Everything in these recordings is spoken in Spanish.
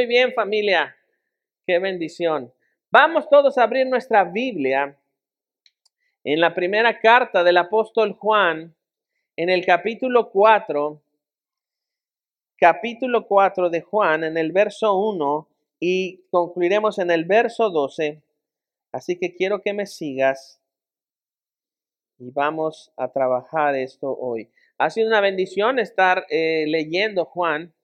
Muy bien, familia. Qué bendición. Vamos todos a abrir nuestra Biblia en la primera carta del apóstol Juan, en el capítulo 4, capítulo 4 de Juan, en el verso 1, y concluiremos en el verso 12. Así que quiero que me sigas y vamos a trabajar esto hoy. Ha sido una bendición estar eh, leyendo Juan.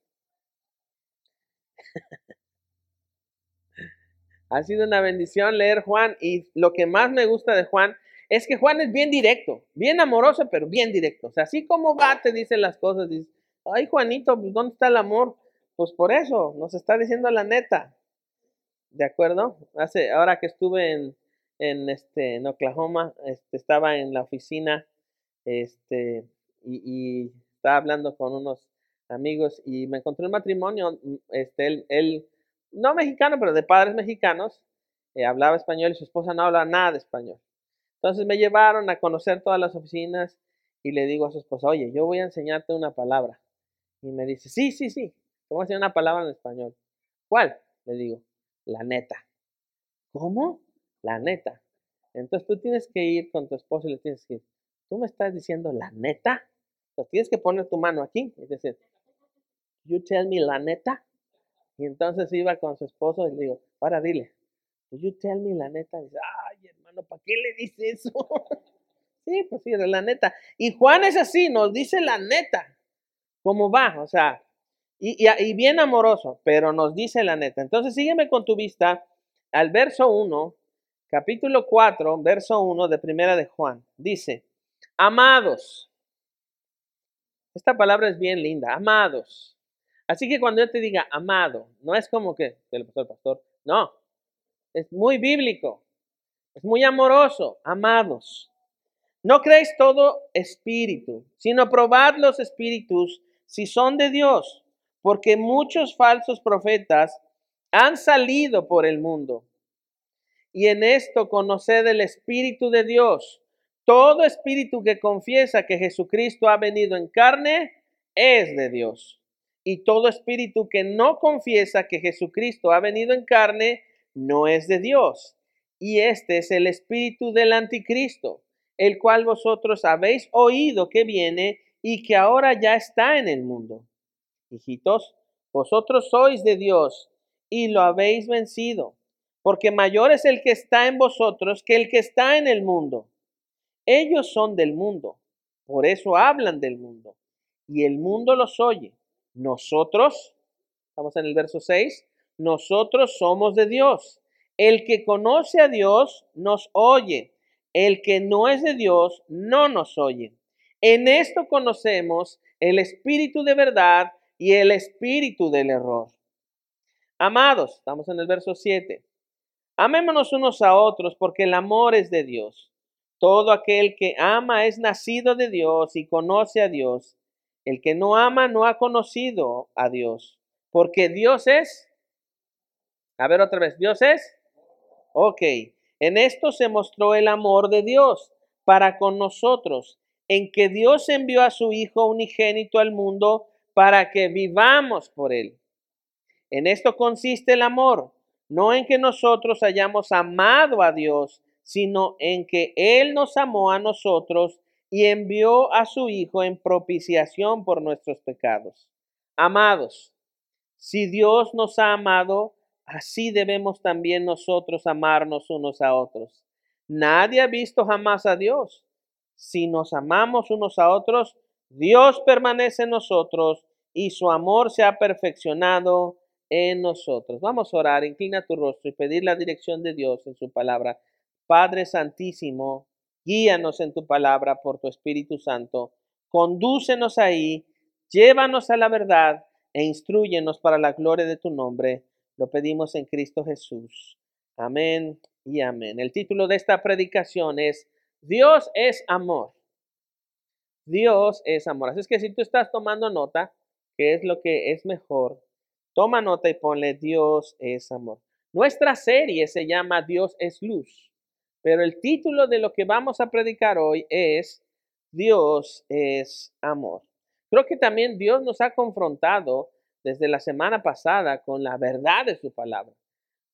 Ha sido una bendición leer Juan y lo que más me gusta de Juan es que Juan es bien directo, bien amoroso, pero bien directo. O sea, así como va, te dice las cosas. Dice, ay Juanito, pues ¿dónde está el amor? Pues por eso, nos está diciendo la neta. ¿De acuerdo? Hace, ahora que estuve en, este, en Oklahoma, este, estaba en la oficina, este, y, estaba hablando con unos amigos y me encontré un matrimonio, mm, este, él, no mexicano, pero de padres mexicanos, eh, hablaba español y su esposa no hablaba nada de español. Entonces me llevaron a conocer todas las oficinas y le digo a su esposa, oye, yo voy a enseñarte una palabra. Y me dice, sí, sí, sí, voy a enseñar una palabra en español. ¿Cuál? Le digo, la neta. ¿Cómo? La neta. Entonces tú tienes que ir con tu esposo y le tienes que decir, tú me estás diciendo la neta. Pues tienes que poner tu mano aquí, es decir, you tell me la neta. Y entonces iba con su esposo y le digo, para, dile, you tell me la neta. Y dice, ay, hermano, ¿para qué le dice eso? sí, pues sí, la neta. Y Juan es así, nos dice la neta, cómo va, o sea, y, y, bien amoroso, pero nos dice la neta. Entonces sígueme con tu vista al verso 1, capítulo 4, verso 1 de primera de Juan. Dice, amados, esta palabra es bien linda, amados. Así que cuando yo te diga amado, no es como que el pastor, pastor, no, es muy bíblico, es muy amoroso, amados. No creéis todo espíritu, sino probad los espíritus si son de Dios, porque muchos falsos profetas han salido por el mundo. Y en esto conoced el Espíritu de Dios, todo espíritu que confiesa que Jesucristo ha venido en carne es de Dios. Y todo espíritu que no confiesa que Jesucristo ha venido en carne no es de Dios. Y este es el espíritu del anticristo, el cual vosotros habéis oído que viene y que ahora ya está en el mundo. Hijitos, vosotros sois de Dios y lo habéis vencido, porque mayor es el que está en vosotros que el que está en el mundo. Ellos son del mundo, por eso hablan del mundo, y el mundo los oye. Nosotros, estamos en el verso 6, nosotros somos de Dios. El que conoce a Dios nos oye. El que no es de Dios no nos oye. En esto conocemos el espíritu de verdad y el espíritu del error. Amados, estamos en el verso 7. Amémonos unos a otros porque el amor es de Dios. Todo aquel que ama es nacido de Dios y conoce a Dios. El que no ama no ha conocido a Dios, porque Dios es... A ver otra vez, Dios es... Ok, en esto se mostró el amor de Dios para con nosotros, en que Dios envió a su Hijo unigénito al mundo para que vivamos por él. En esto consiste el amor, no en que nosotros hayamos amado a Dios, sino en que Él nos amó a nosotros y envió a su Hijo en propiciación por nuestros pecados. Amados, si Dios nos ha amado, así debemos también nosotros amarnos unos a otros. Nadie ha visto jamás a Dios. Si nos amamos unos a otros, Dios permanece en nosotros y su amor se ha perfeccionado en nosotros. Vamos a orar, inclina tu rostro y pedir la dirección de Dios en su palabra. Padre Santísimo, guíanos en tu palabra por tu Espíritu Santo, condúcenos ahí, llévanos a la verdad e instruyenos para la gloria de tu nombre. Lo pedimos en Cristo Jesús. Amén y amén. El título de esta predicación es Dios es amor. Dios es amor. Así es que si tú estás tomando nota, que es lo que es mejor, toma nota y ponle Dios es amor. Nuestra serie se llama Dios es luz. Pero el título de lo que vamos a predicar hoy es Dios es amor. Creo que también Dios nos ha confrontado desde la semana pasada con la verdad de su palabra.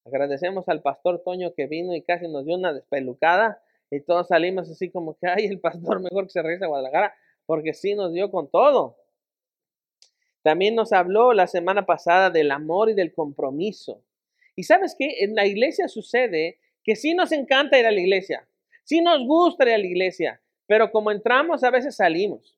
Agradecemos al pastor Toño que vino y casi nos dio una despelucada y todos salimos así como que, ay, el pastor mejor que se regrese a Guadalajara, porque sí nos dio con todo. También nos habló la semana pasada del amor y del compromiso. Y sabes qué, en la iglesia sucede que sí nos encanta ir a la iglesia, sí nos gusta ir a la iglesia, pero como entramos a veces salimos.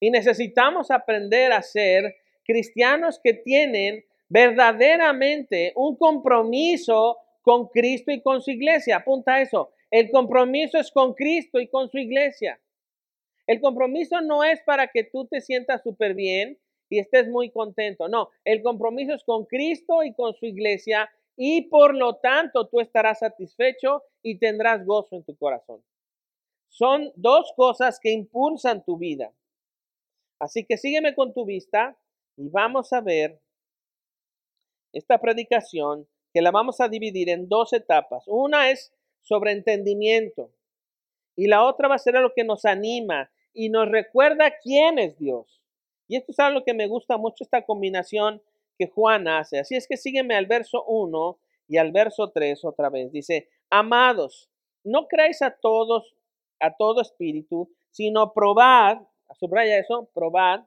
Y necesitamos aprender a ser cristianos que tienen verdaderamente un compromiso con Cristo y con su iglesia. Apunta eso. El compromiso es con Cristo y con su iglesia. El compromiso no es para que tú te sientas súper bien y estés muy contento. No, el compromiso es con Cristo y con su iglesia y por lo tanto tú estarás satisfecho y tendrás gozo en tu corazón. Son dos cosas que impulsan tu vida. Así que sígueme con tu vista y vamos a ver esta predicación que la vamos a dividir en dos etapas. Una es sobre entendimiento y la otra va a ser lo que nos anima y nos recuerda quién es Dios. Y esto es algo que me gusta mucho, esta combinación que Juan hace. Así es que sígueme al verso 1 y al verso 3 otra vez. Dice, amados, no creáis a todos, a todo espíritu, sino probad, subraya eso, probad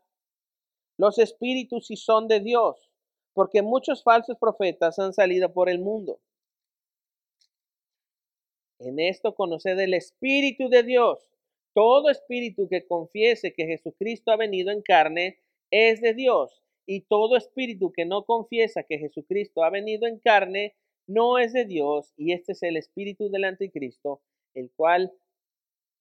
los espíritus si son de Dios, porque muchos falsos profetas han salido por el mundo. En esto conoced el Espíritu de Dios. Todo espíritu que confiese que Jesucristo ha venido en carne es de Dios. Y todo espíritu que no confiesa que Jesucristo ha venido en carne no es de Dios. Y este es el espíritu del anticristo, el cual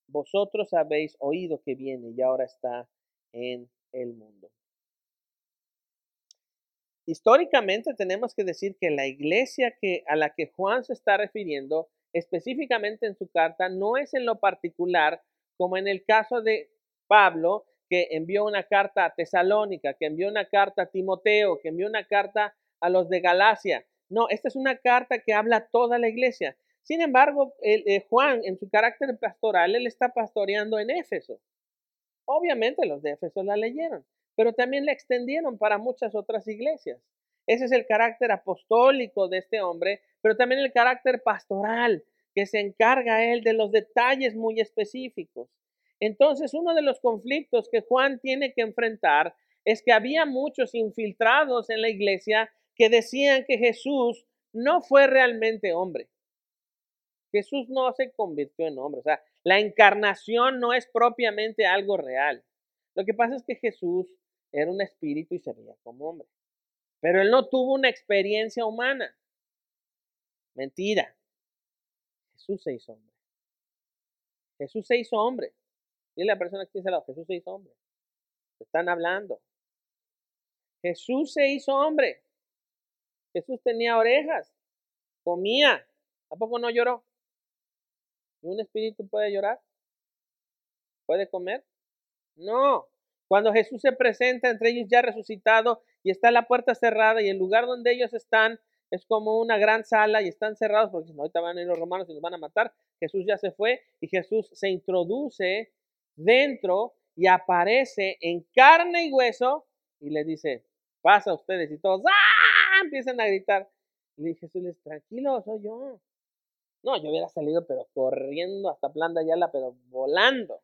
vosotros habéis oído que viene y ahora está en el mundo. Históricamente tenemos que decir que la iglesia a la que Juan se está refiriendo específicamente en su carta no es en lo particular como en el caso de Pablo, que envió una carta a Tesalónica, que envió una carta a Timoteo, que envió una carta a los de Galacia. No, esta es una carta que habla toda la iglesia. Sin embargo, eh, Juan, en su carácter pastoral, él está pastoreando en Éfeso. Obviamente los de Éfeso la leyeron, pero también la extendieron para muchas otras iglesias. Ese es el carácter apostólico de este hombre, pero también el carácter pastoral, que se encarga él de los detalles muy específicos. Entonces, uno de los conflictos que Juan tiene que enfrentar es que había muchos infiltrados en la iglesia que decían que Jesús no fue realmente hombre. Jesús no se convirtió en hombre. O sea, la encarnación no es propiamente algo real. Lo que pasa es que Jesús era un espíritu y se veía como hombre. Pero él no tuvo una experiencia humana. Mentira. Jesús se hizo hombre. Jesús se hizo hombre. Dile a la persona que dice Jesús se hizo hombre. están hablando. Jesús se hizo hombre. Jesús tenía orejas. Comía. ¿A poco no lloró? ¿Y un espíritu puede llorar? ¿Puede comer? No. Cuando Jesús se presenta entre ellos ya resucitado y está la puerta cerrada y el lugar donde ellos están es como una gran sala y están cerrados porque no, ahorita van a ir los romanos y nos van a matar. Jesús ya se fue y Jesús se introduce dentro y aparece en carne y hueso y le dice, pasa a ustedes y todos ¡ah! empiezan a gritar. Y Jesús les, tranquilo, soy yo. No, yo hubiera salido pero corriendo hasta Plan de Ayala, pero volando.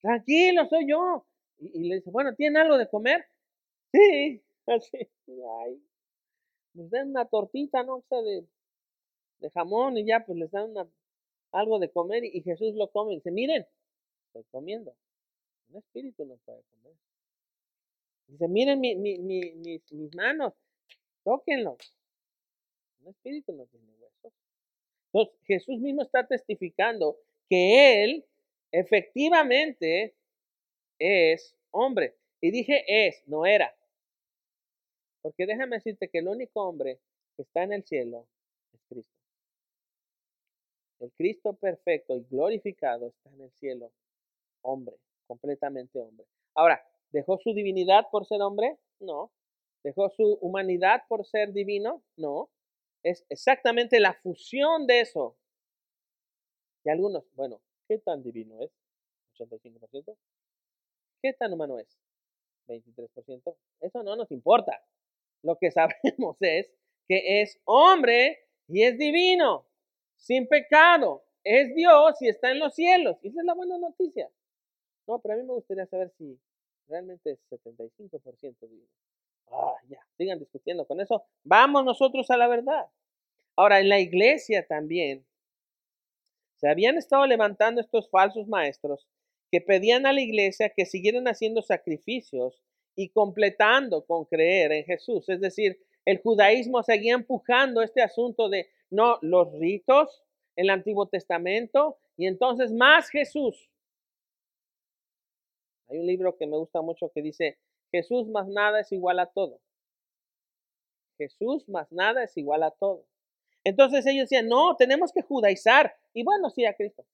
Tranquilo, soy yo. Y, le dice, bueno, ¿tienen algo de comer? Sí, así. Ay, les dan una tortita, ¿no? O sea, de, de jamón y ya, pues les dan algo de comer y, Jesús lo come y dice, miren, estoy comiendo. Un espíritu no puede comer. Dice, miren mi, mi, mi, mis, mis manos, tóquenlos. Un espíritu no tiene huesos. Entonces, Jesús mismo está testificando que Él efectivamente es hombre. Y dije es, no era. Porque déjame decirte que el único hombre que está en el cielo es Cristo. El Cristo perfecto y glorificado está en el cielo, hombre, completamente hombre. Ahora, ¿dejó su divinidad por ser hombre? No. ¿Dejó su humanidad por ser divino? No. Es exactamente la fusión de eso. Y algunos, bueno, ¿qué tan divino es? 85%. ¿Qué tan humano es? 23%. Eso no nos importa. Lo que sabemos es que es hombre y es divino, sin pecado, es Dios y está en los cielos. Y esa es la buena noticia. No, pero a mí me gustaría saber si realmente es 75% divino. Ah, ya, sigan discutiendo con eso. Vamos nosotros a la verdad. Ahora, en la iglesia también se habían estado levantando estos falsos maestros que pedían a la iglesia que siguieran haciendo sacrificios y completando con creer en Jesús. Es decir, el judaísmo seguía empujando este asunto de no los ritos, el Antiguo Testamento y entonces más Jesús. Hay un libro que me gusta mucho que dice, Jesús más nada es igual a todo. Jesús más nada es igual a todo. Entonces ellos decían, no, tenemos que judaizar. Y bueno, sí, a Cristo.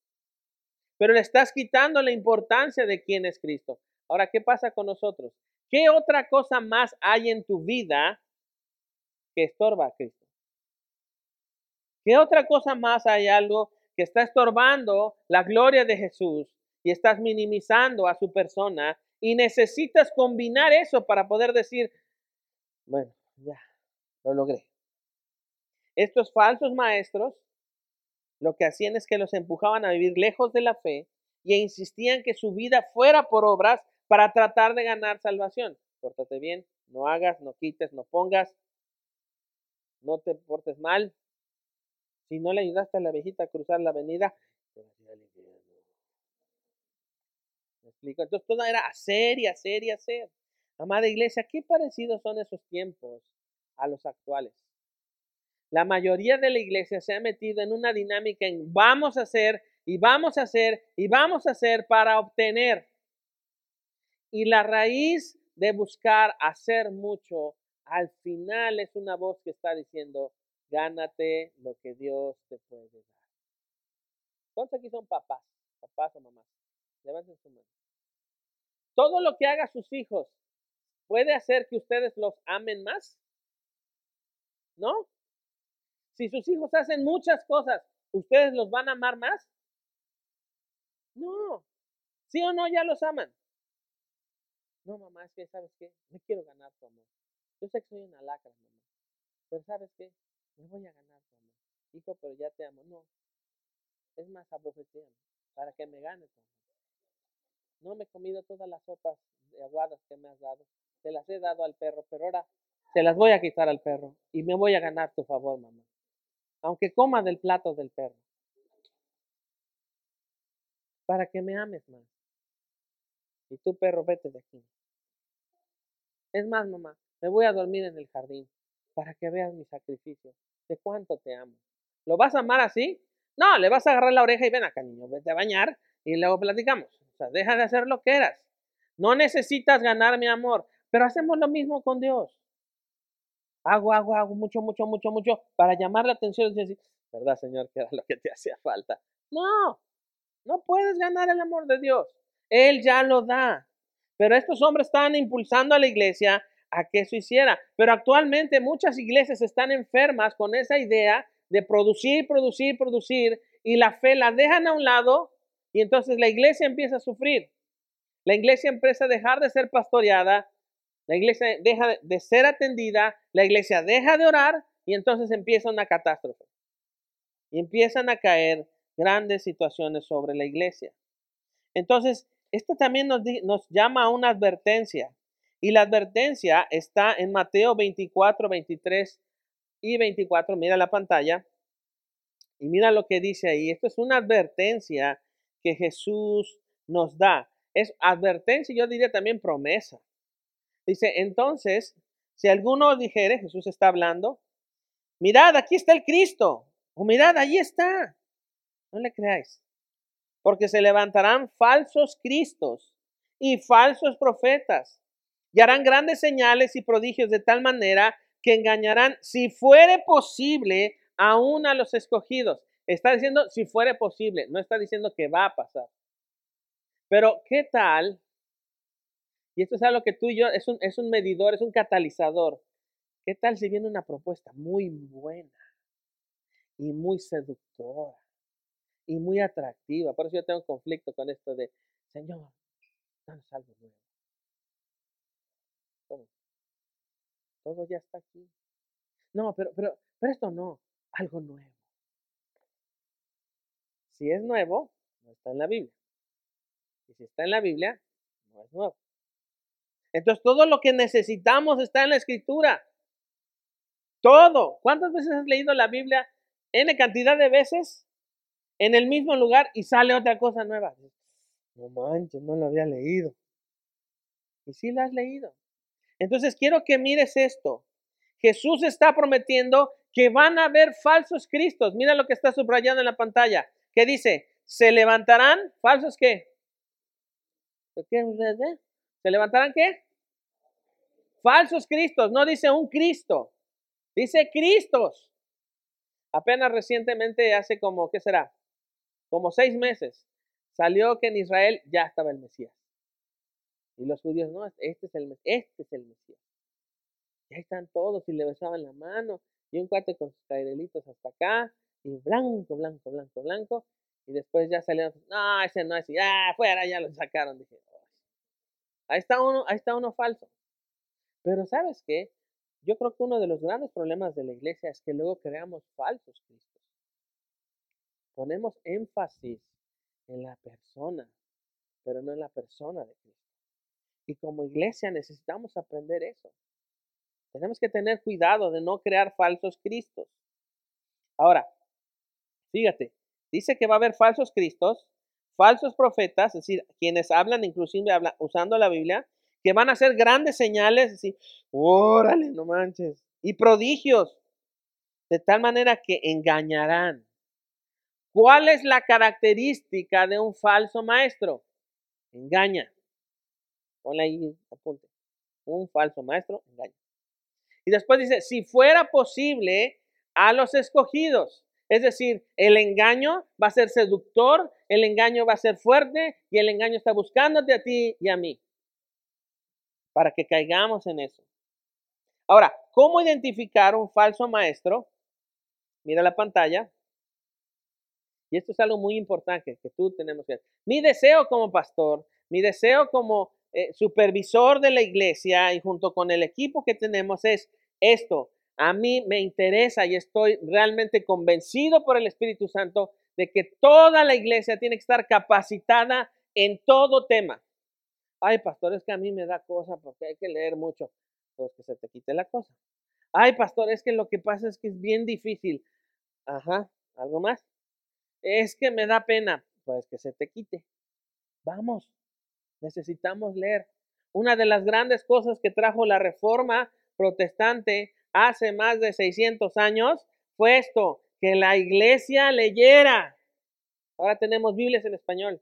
Pero le estás quitando la importancia de quién es Cristo. Ahora, ¿qué pasa con nosotros? ¿Qué otra cosa más hay en tu vida que estorba a Cristo? ¿Qué otra cosa más hay algo que está estorbando la gloria de Jesús y estás minimizando a su persona y necesitas combinar eso para poder decir, bueno, ya, lo logré. Estos falsos maestros lo que hacían es que los empujaban a vivir lejos de la fe y insistían que su vida fuera por obras para tratar de ganar salvación. Pórtate bien, no hagas, no quites, no pongas, no te portes mal. Si no le ayudaste a la viejita a cruzar la avenida, te vas a ir al infierno. ¿Me explico? Entonces todo era hacer y hacer y hacer. Amada iglesia, qué parecidos son esos tiempos a los actuales. La mayoría de la iglesia se ha metido en una dinámica en vamos a hacer y vamos a hacer y vamos a hacer para obtener. Y la raíz de buscar hacer mucho, al final es una voz que está diciendo, gánate lo que Dios te puede dar. ¿Cuántos aquí son papás? Papás o mamás. Levanten su mano. Todo lo que haga sus hijos puede hacer que ustedes los amen más. ¿No? Si sus hijos hacen muchas cosas, ¿ustedes los van a amar más? No. ¿Sí o no ya los aman? No, mamá, es que, ¿sabes qué? Me quiero ganar tu amor. Yo sé que soy una lacra, mamá. Pero ¿sabes qué? Me voy a ganar tu amor. Hijo, pero ya te amo. No. Es más, abofeteame para que me gane tu amor. No me he comido todas las sopas de aguadas que me has dado. Te las he dado al perro, pero ahora se las voy a quitar al perro y me voy a ganar tu favor, mamá aunque coma del plato del perro, para que me ames más. Y tú, perro, vete de aquí. Es más, mamá, me voy a dormir en el jardín para que veas mi sacrificio, de cuánto te amo. ¿Lo vas a amar así? No, le vas a agarrar la oreja y ven acá, niño, vete a bañar y luego platicamos. O sea, deja de hacer lo que eras. No necesitas ganar mi amor, pero hacemos lo mismo con Dios hago, hago, hago mucho, mucho, mucho, mucho para llamar la atención y decir, ¿verdad, Señor, que era lo que te hacía falta? No, no puedes ganar el amor de Dios. Él ya lo da. Pero estos hombres estaban impulsando a la iglesia a que eso hiciera. Pero actualmente muchas iglesias están enfermas con esa idea de producir, producir, producir y la fe la dejan a un lado y entonces la iglesia empieza a sufrir. La iglesia empieza a dejar de ser pastoreada la iglesia deja de ser atendida, la iglesia deja de orar y entonces empieza una catástrofe. Y empiezan a caer grandes situaciones sobre la iglesia. Entonces, esto también nos, nos llama a una advertencia. Y la advertencia está en Mateo 24, 23 y 24. Mira la pantalla. Y mira lo que dice ahí. Esto es una advertencia que Jesús nos da. Es advertencia, yo diría también promesa. Dice, entonces, si alguno dijere, Jesús está hablando, mirad, aquí está el Cristo, o mirad, allí está. No le creáis, porque se levantarán falsos Cristos y falsos profetas, y harán grandes señales y prodigios de tal manera que engañarán, si fuere posible, aún a los escogidos. Está diciendo si fuere posible, no está diciendo que va a pasar. Pero, ¿qué tal y esto es algo que tú y yo, es un, es un medidor, es un catalizador. ¿Qué tal si viene una propuesta muy buena y muy seductora y muy atractiva? Por eso yo tengo conflicto con esto de, Señor, danos algo nuevo. Todo ya está aquí. No, pero, pero, pero esto no, algo nuevo. Si es nuevo, no está en la Biblia. Y si está en la Biblia, no es nuevo. Entonces todo lo que necesitamos está en la escritura. Todo. ¿Cuántas veces has leído la Biblia? N cantidad de veces en el mismo lugar y sale otra cosa nueva. No manches, no lo había leído. Y sí lo has leído. Entonces quiero que mires esto. Jesús está prometiendo que van a haber falsos cristos. Mira lo que está subrayado en la pantalla. ¿Qué dice? ¿Se levantarán falsos qué? ¿Se levantarán qué? Falsos cristos. No dice un Cristo. Dice Cristos. Apenas recientemente, hace como, ¿qué será? Como seis meses, salió que en Israel ya estaba el Mesías. Y los judíos, no, este es el, este es el Mesías. Y ahí están todos y le besaban la mano. Y un cuate con sus cairelitos hasta acá. Y blanco, blanco, blanco, blanco. Y después ya salieron, no, ese no es, ya fuera, ya lo sacaron. Dije, ahí está uno, ahí está uno falso. Pero ¿sabes qué? Yo creo que uno de los grandes problemas de la iglesia es que luego creamos falsos cristos. Ponemos énfasis en la persona, pero no en la persona de Cristo. Y como iglesia necesitamos aprender eso. Tenemos que tener cuidado de no crear falsos cristos. Ahora, fíjate, dice que va a haber falsos cristos, falsos profetas, es decir, quienes hablan inclusive usando la Biblia, que van a hacer grandes señales, así, órale, no manches, y prodigios, de tal manera que engañarán. ¿Cuál es la característica de un falso maestro? Engaña. Ponle ahí, apunte. Un falso maestro engaña. Y después dice, si fuera posible a los escogidos. Es decir, el engaño va a ser seductor, el engaño va a ser fuerte y el engaño está buscándote a ti y a mí para que caigamos en eso. Ahora, ¿cómo identificar un falso maestro? Mira la pantalla. Y esto es algo muy importante que tú tenemos que hacer. Mi deseo como pastor, mi deseo como eh, supervisor de la iglesia y junto con el equipo que tenemos es esto. A mí me interesa y estoy realmente convencido por el Espíritu Santo de que toda la iglesia tiene que estar capacitada en todo tema. Ay, pastor, es que a mí me da cosa porque hay que leer mucho. Pues que se te quite la cosa. Ay, pastor, es que lo que pasa es que es bien difícil. Ajá, ¿algo más? Es que me da pena. Pues que se te quite. Vamos, necesitamos leer. Una de las grandes cosas que trajo la reforma protestante hace más de 600 años fue esto, que la iglesia leyera. Ahora tenemos Biblias en español.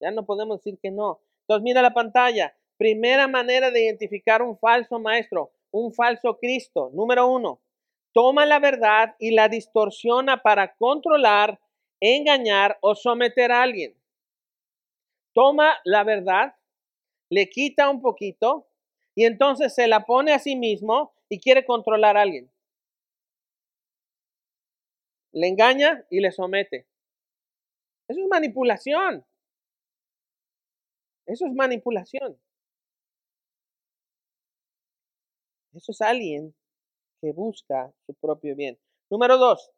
Ya no podemos decir que no. Entonces mira la pantalla. Primera manera de identificar un falso maestro, un falso Cristo. Número uno, toma la verdad y la distorsiona para controlar, engañar o someter a alguien. Toma la verdad, le quita un poquito y entonces se la pone a sí mismo y quiere controlar a alguien. Le engaña y le somete. Eso es manipulación. Eso es manipulación. Eso es alguien que busca su propio bien. Número dos,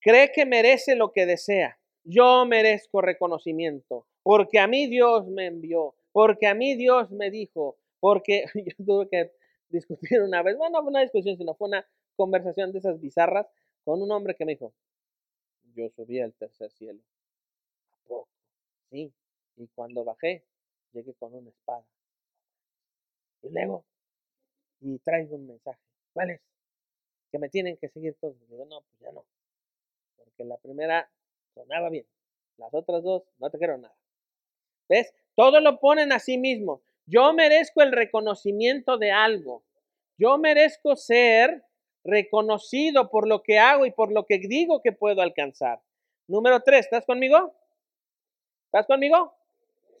cree que merece lo que desea. Yo merezco reconocimiento porque a mí Dios me envió, porque a mí Dios me dijo, porque yo tuve que discutir una vez, bueno, no una discusión, sino fue una conversación de esas bizarras con un hombre que me dijo, yo subí al tercer cielo. ¿A poco? Sí. Y cuando bajé, llegué con una espada. Y luego, y traigo un mensaje. ¿Cuál es? Que me tienen que seguir todos. Digo, no, pues ya no. Porque la primera sonaba bien. Las otras dos no te quiero nada. ¿Ves? Todo lo ponen a sí mismo. Yo merezco el reconocimiento de algo. Yo merezco ser reconocido por lo que hago y por lo que digo que puedo alcanzar. Número tres, ¿estás conmigo? ¿Estás conmigo?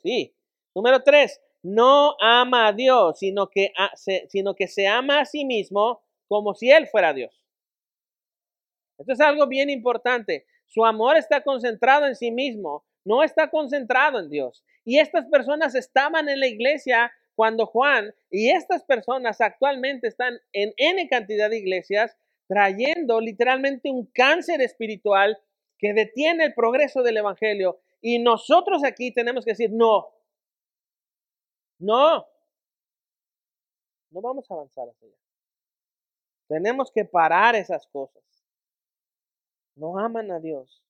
Sí. Número tres, no ama a Dios, sino que, se, sino que se ama a sí mismo como si Él fuera Dios. Esto es algo bien importante. Su amor está concentrado en sí mismo, no está concentrado en Dios. Y estas personas estaban en la iglesia cuando Juan Y estas personas actualmente están en N cantidad de iglesias trayendo literalmente un cáncer espiritual que detiene el progreso del Evangelio. Y nosotros aquí tenemos que decir, no, no, no vamos a avanzar. Tenemos que parar esas cosas. No aman a Dios.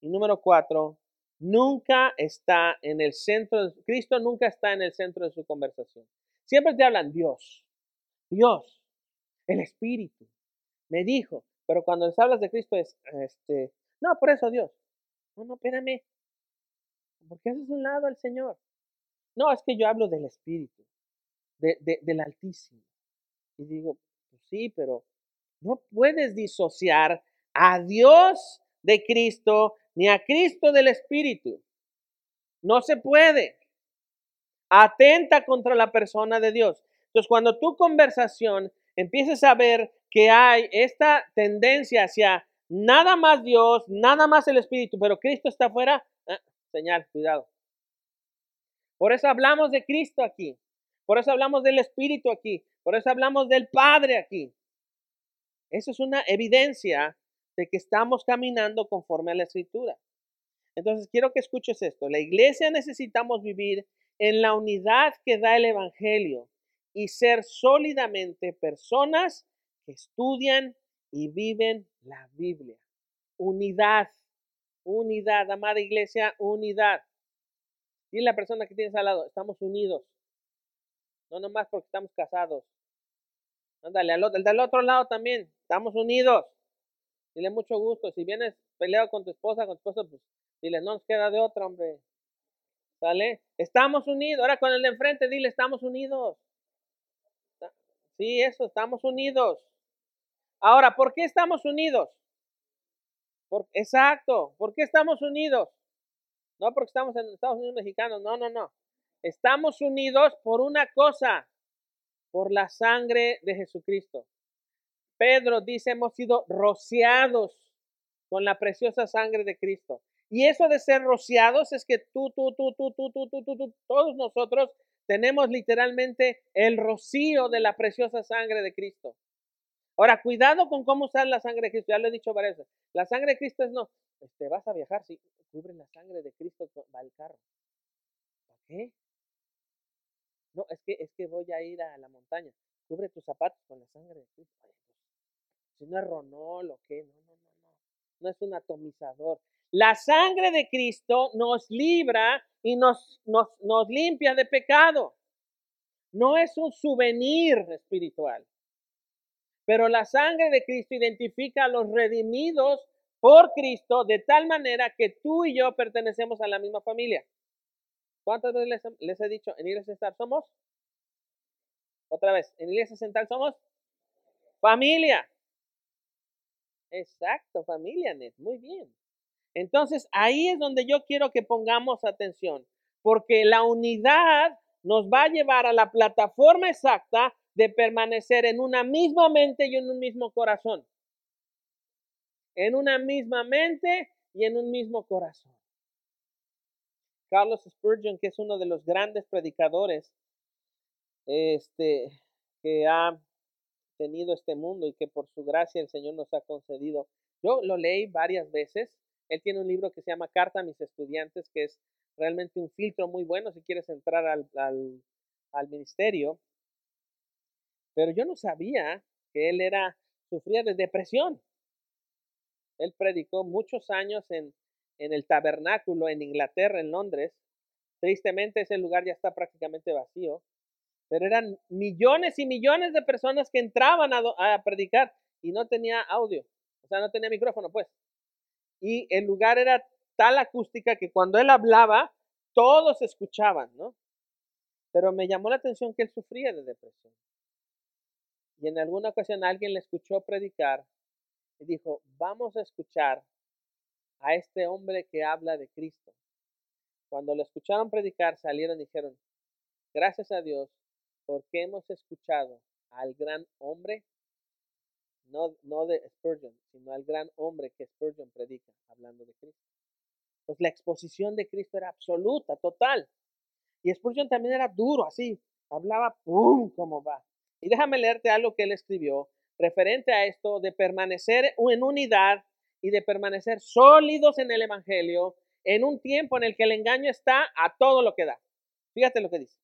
Y número cuatro, nunca está en el centro, Cristo nunca está en el centro de su conversación. Siempre te hablan Dios, Dios, el Espíritu. Me dijo, pero cuando les hablas de Cristo es, este, no, por eso Dios. No, no, espérame. ¿Por qué haces un lado al Señor? No, es que yo hablo del Espíritu, del Altísimo. Y digo, pues sí, pero no puedes disociar a Dios de Cristo ni a Cristo del Espíritu. No se puede. Atenta contra la persona de Dios. Entonces, cuando tu conversación empieces a ver que hay esta tendencia hacia nada más Dios, nada más el Espíritu, pero Cristo está afuera, ah, señal, cuidado. Por eso hablamos de Cristo aquí. Por eso hablamos del Espíritu aquí. Por eso hablamos del Padre aquí. Eso es una evidencia de que estamos caminando conforme a la Escritura. Entonces, quiero que escuches esto. La iglesia necesitamos vivir en la unidad que da el Evangelio y ser sólidamente personas que estudian y viven la Biblia. Unidad, unidad, amada iglesia, unidad. Y la persona que tienes al lado, estamos unidos. No nomás porque estamos casados. Ándale, al otro, del otro lado también, estamos unidos. Dile mucho gusto. Si vienes peleado con tu esposa, con tu esposo, pues dile, no nos queda de otra, hombre. ¿Sale? Estamos unidos. Ahora con el de enfrente, dile, estamos unidos. Sí, eso, estamos unidos. Ahora, ¿por qué estamos unidos? Por, exacto, ¿por qué estamos unidos? No porque estamos en Estados Unidos mexicanos, no, no, no. Estamos unidos por una cosa, por la sangre de Jesucristo. Pedro dice, hemos sido rociados con la preciosa sangre de Cristo. Y eso de ser rociados es que tú, tú, tú, tú, tú, tú, tú, tú, tú, todos nosotros tenemos literalmente el rocío de la preciosa sangre de Cristo. Ahora, cuidado con cómo usar la sangre de Cristo. Ya lo he dicho varias veces. La sangre de Cristo es no. Este, vas a viajar, sí. Cubre la sangre de Cristo, va el carro. ¿Por qué? No, es que, es que voy a ir a la montaña. Cubre tus zapatos con la sangre de Cristo. No es ronol o qué, no, no, no, no. No es un atomizador. La sangre de Cristo nos libra y nos, nos, nos limpia de pecado. No es un souvenir espiritual. Pero la sangre de Cristo identifica a los redimidos por Cristo de tal manera que tú y yo pertenecemos a la misma familia. ¿Cuántas veces les, he dicho en Iglesia Central somos? Otra vez, en Iglesia Central somos familia. Exacto, familia, Net. Muy bien. Entonces, ahí es donde yo quiero que pongamos atención, porque la unidad nos va a llevar a la plataforma exacta de permanecer en una misma mente y en un mismo corazón. En una misma mente y en un mismo corazón. Carlos Spurgeon, que es uno de los grandes predicadores este, que ha tenido este mundo y que por su gracia el Señor nos ha concedido. Yo lo leí varias veces él tiene un libro que se llama Carta a mis estudiantes, que es realmente un filtro muy bueno si quieres entrar al, ministerio. Pero yo no sabía que él era, sufría de depresión. Él predicó muchos años en, en el tabernáculo en Inglaterra, en Londres. Tristemente ese lugar ya está prácticamente vacío. Pero eran millones y millones de personas que entraban a, predicar y no tenía audio. O sea, no tenía micrófono, pues y el lugar era tal acústica que cuando él hablaba, todos escuchaban, ¿no? Pero me llamó la atención que él sufría de depresión. Y en alguna ocasión alguien le escuchó predicar y dijo, vamos a escuchar a este hombre que habla de Cristo. Cuando lo escucharon predicar, salieron y dijeron, gracias a Dios, porque hemos escuchado al gran hombre no, no de Spurgeon, sino al gran hombre que Spurgeon predica, hablando de Cristo. Entonces la exposición de Cristo era absoluta, total. Y Spurgeon también era duro, así. Hablaba, ¡pum!, como va. Y déjame leerte algo que él escribió referente a esto de permanecer en unidad y de permanecer sólidos en el Evangelio en un tiempo en el que el engaño está a todo lo que da. Fíjate lo que dice.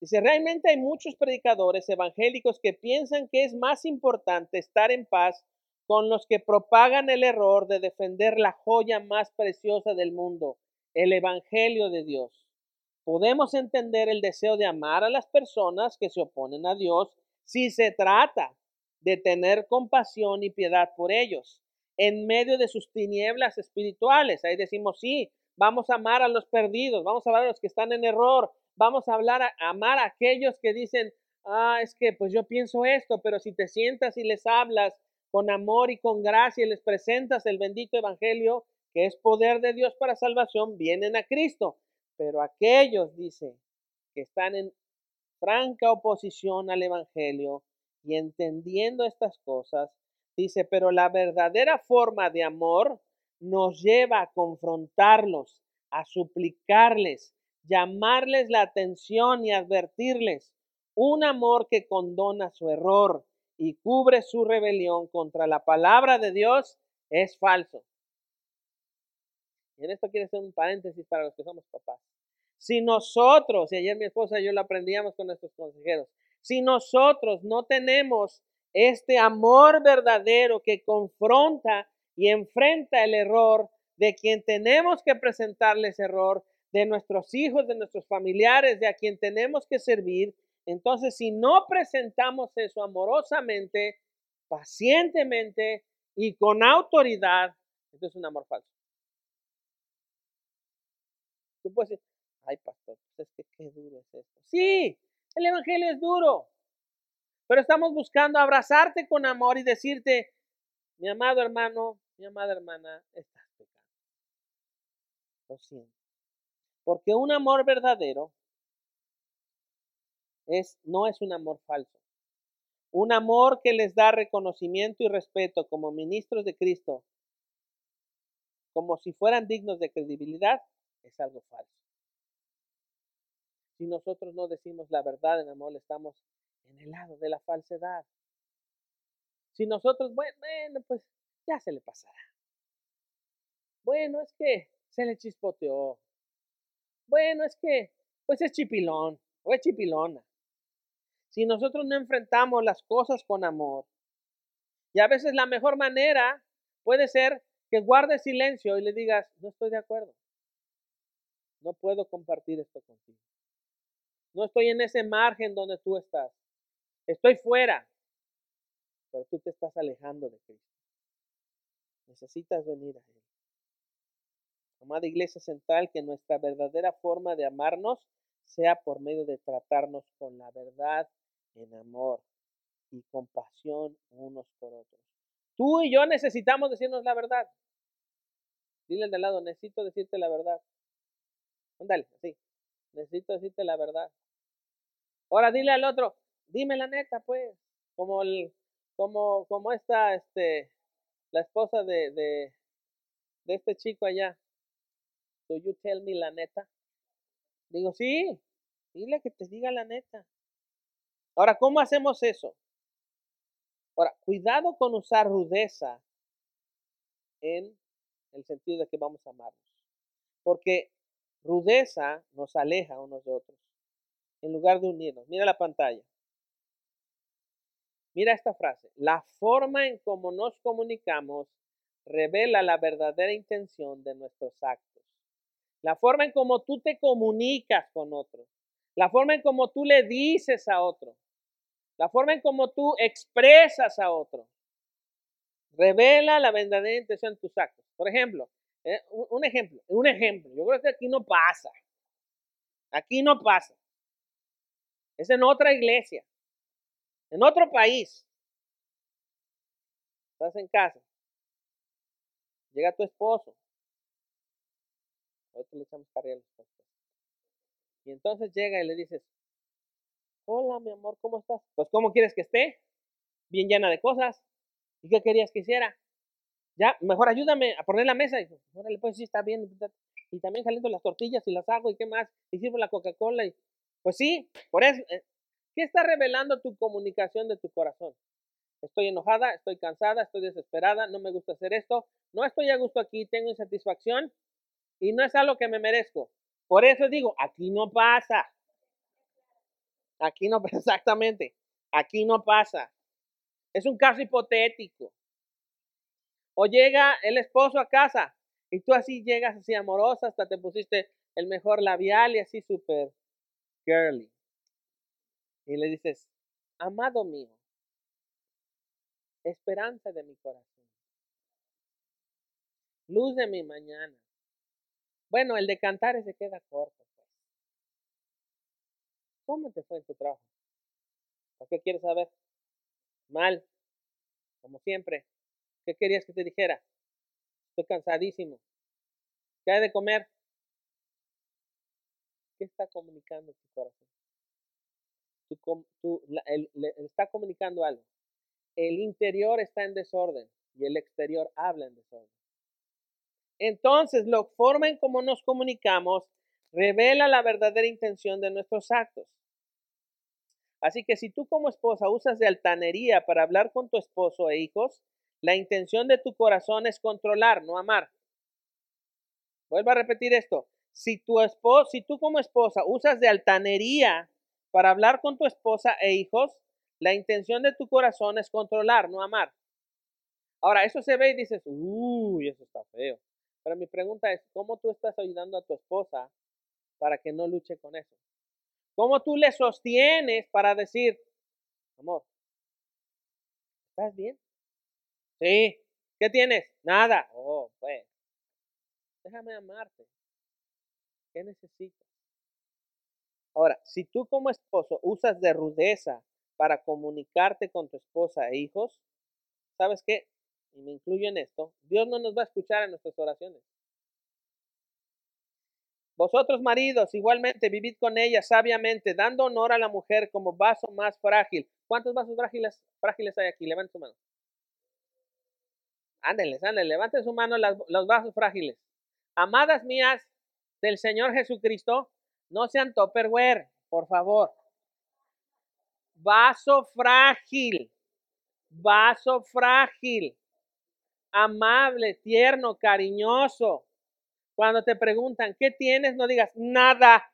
Dice, realmente hay muchos predicadores evangélicos que piensan que es más importante estar en paz con los que propagan el error de defender la joya más preciosa del mundo, el Evangelio de Dios. Podemos entender el deseo de amar a las personas que se oponen a Dios si se trata de tener compasión y piedad por ellos en medio de sus tinieblas espirituales. Ahí decimos, sí, vamos a amar a los perdidos, vamos a amar a los que están en error, vamos a hablar a, amar a aquellos que dicen, ah, es que pues yo pienso esto, pero si te sientas y les hablas con amor y con gracia y les presentas el bendito evangelio, que es poder de Dios para salvación, vienen a Cristo. Pero aquellos, dice, que están en franca oposición al evangelio y entendiendo estas cosas, dice, pero la verdadera forma de amor nos lleva a confrontarlos, a suplicarles, llamarles la atención y advertirles. Un amor que condona su error y cubre su rebelión contra la palabra de Dios es falso. Y en esto quiere ser un paréntesis para los que somos papás. Si nosotros, y ayer mi esposa y yo lo aprendíamos con nuestros consejeros, si nosotros no tenemos este amor verdadero que confronta y enfrenta el error de quien tenemos que presentarles error, de nuestros hijos, de nuestros familiares, de a quien tenemos que servir. Entonces, si no presentamos eso amorosamente, pacientemente y con autoridad, entonces es un amor falso. Tú puedes decir, ay pastor, pues es que qué duro es esto. Sí, el Evangelio es duro, pero estamos buscando abrazarte con amor y decirte, mi amado hermano, mi amada hermana, estás pecando. Lo siento. Porque un amor verdadero es, no es un amor falso. Un amor que les da reconocimiento y respeto como ministros de Cristo, como si fueran dignos de credibilidad, es algo falso. Si nosotros no decimos la verdad en amor, estamos en el lado de la falsedad. Si nosotros, bueno, pues ya se le pasará. Bueno, es que se le chispoteó. Bueno, es que, pues es chipilón o es chipilona. Si nosotros no enfrentamos las cosas con amor, y a veces la mejor manera puede ser que guardes silencio y le digas, no estoy de acuerdo. No puedo compartir esto contigo. No estoy en ese margen donde tú estás. Estoy fuera. Pero tú te estás alejando de Cristo. Necesitas venir a Él. Amada Iglesia Central, que nuestra verdadera forma de amarnos sea por medio de tratarnos con la verdad en amor y compasión unos por otros. Tú y yo necesitamos decirnos la verdad. Dile al de lado, necesito decirte la verdad. Ándale, así. Necesito decirte la verdad. Ahora dile al otro, dime la neta, pues. Como el, como, como esta, este, la esposa de, de, de este chico allá. So you tell me la neta. Digo, sí, dile que te diga la neta. Ahora, ¿cómo hacemos eso? Ahora, cuidado con usar rudeza en el sentido de que vamos a amarnos. Porque rudeza nos aleja unos de otros en lugar de unirnos. Mira la pantalla. Mira esta frase. La forma en cómo nos comunicamos revela la verdadera intención de nuestros actos la forma en cómo tú te comunicas con otro, la forma en cómo tú le dices a otro, la forma en cómo tú expresas a otro, revela la verdadera intención de tus actos. Por ejemplo, eh, un ejemplo, un ejemplo, yo creo que aquí no pasa, aquí no pasa, es en otra iglesia, en otro país, estás en casa, llega tu esposo, Y entonces llega y le dices, hola mi amor, ¿cómo estás? Pues ¿cómo quieres que esté? Bien llena de cosas. ¿Y qué querías que hiciera? Ya, mejor ayúdame a poner la mesa. Y órale, pues sí, está bien. Y también caliento las tortillas y las hago y qué más. Y sirvo la Coca-Cola. Y, pues sí, por eso, eh, ¿Qué está revelando tu comunicación de tu corazón? Estoy enojada, estoy cansada, estoy desesperada, no me gusta hacer esto, no estoy a gusto aquí, tengo insatisfacción y no es algo que me merezco. Por eso digo, aquí no pasa. Aquí no, exactamente, aquí no pasa. Es un caso hipotético. O llega el esposo a casa y tú así llegas así amorosa, hasta te pusiste el mejor labial y así súper girly. Y le dices, amado mío, esperanza de mi corazón, luz de mi mañana. Bueno, el de cantar se queda corto. Pues. ¿Cómo te fue en tu trabajo? ¿Por qué quieres saber? Mal, como siempre. ¿Qué querías que te dijera? Estoy cansadísimo. ¿Qué hay de comer? ¿Qué está comunicando tu corazón? Tu, le está comunicando algo. El interior está en desorden y el exterior habla en desorden. Entonces, la forma en cómo nos comunicamos revela la verdadera intención de nuestros actos. Así que si tú como esposa usas de altanería para hablar con tu esposo e hijos, la intención de tu corazón es controlar, no amar. Vuelvo a repetir esto. Si si tú como esposa usas de altanería para hablar con tu esposa e hijos, la intención de tu corazón es controlar, no amar. Ahora, eso se ve y dices, uy, eso está feo. Pero mi pregunta es, ¿cómo tú estás ayudando a tu esposa para que no luche con eso? ¿Cómo tú le sostienes para decir, amor, ¿estás bien? Sí. ¿Qué tienes? Nada. Oh, pues. Déjame amarte. ¿Qué necesitas? Ahora, si tú como esposo usas de rudeza para comunicarte con tu esposa e hijos, ¿sabes qué? Y me incluyo en esto, Dios no nos va a escuchar en nuestras oraciones. Vosotros maridos, igualmente, vivid con ella sabiamente, dando honor a la mujer como vaso más frágil. ¿Cuántos vasos frágiles, frágiles hay aquí? Levanten su mano. Ándenles, ándenles, levanten su mano los vasos frágiles. Amadas mías del Señor Jesucristo, no sean topperware, por favor. Vaso frágil, vaso frágil, amable, tierno, cariñoso. Cuando te preguntan, ¿qué tienes? No digas nada.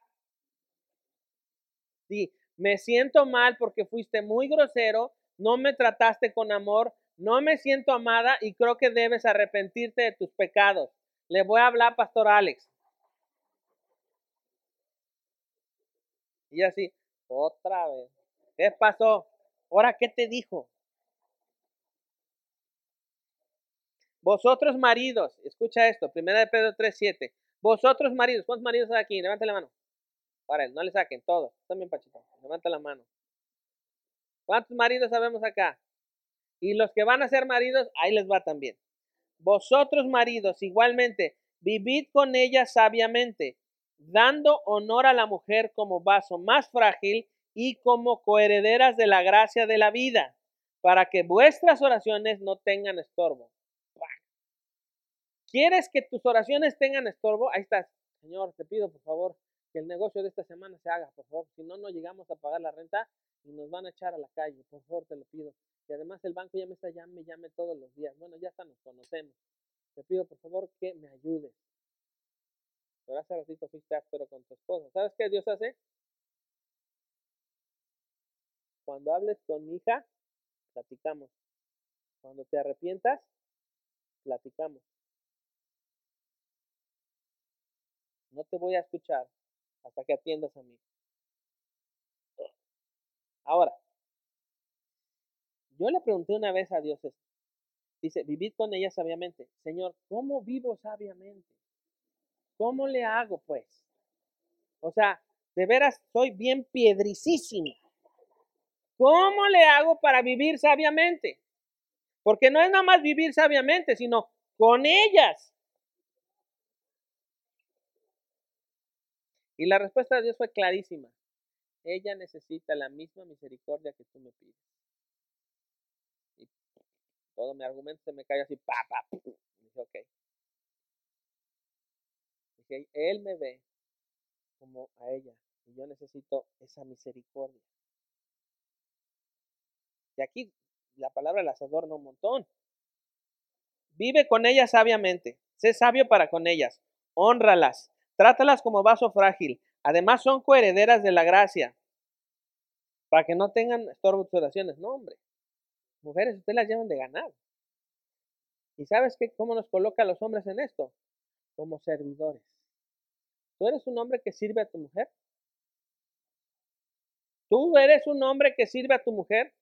Sí, me siento mal porque fuiste muy grosero, no me trataste con amor, no me siento amada y creo que debes arrepentirte de tus pecados. Le voy a hablar, Pastor Alex. Y así, otra vez. ¿Qué pasó? ¿Ahora qué te dijo? Vosotros maridos, escucha esto, primera de Pedro 3.7. Vosotros maridos, ¿cuántos maridos hay aquí? Levanta la mano. Ahora, no le saquen, todos. También, Pachito. Levanta la mano. ¿Cuántos maridos sabemos acá? Y los que van a ser maridos, ahí les va también. Vosotros maridos, igualmente, vivid con ella sabiamente, dando honor a la mujer como vaso más frágil y como coherederas de la gracia de la vida, para que vuestras oraciones no tengan estorbo. ¿Quieres que tus oraciones tengan estorbo? Ahí estás. Señor, te pido por favor que el negocio de esta semana se haga, por favor. Si no, no llegamos a pagar la renta y nos van a echar a la calle. Por favor, te lo pido. Y además el banco ya me está, llame, llame todos los días. Bueno, ya hasta nos conocemos. Te pido por favor que me ayudes. Pero hace ratito fuiste áspero con tu esposa. ¿Sabes qué Dios hace? Cuando hables con mi hija, platicamos. Cuando te arrepientas, platicamos. No te voy a escuchar hasta que atiendas a mí. Ahora, yo le pregunté una vez a Dios esto. Dice, vivid con ella sabiamente. Señor, ¿cómo vivo sabiamente? ¿Cómo le hago, pues? O sea, de veras soy bien piedricísima. ¿Cómo le hago para vivir sabiamente? Porque no es nada más vivir sabiamente, sino con ellas. Y la respuesta de Dios fue clarísima. Ella necesita la misma misericordia que tú me pides. Y todo mi argumento se me cae así, pa, pa. dije, ok. Dije, él me ve como a ella. Y yo necesito esa misericordia. Y aquí la palabra las adorna un montón. Vive con ellas sabiamente. Sé sabio para con ellas. Honralas. Trátalas como vaso frágil. Además son coherederas de la gracia. Para que no tengan estorbo oraciones. No, hombre. Mujeres, ustedes las llevan de ganar. ¿Y sabes qué, cómo nos coloca a los hombres en esto? Como servidores. ¿Tú eres un hombre que sirve a tu mujer? ¿Tú eres un hombre que sirve a tu mujer?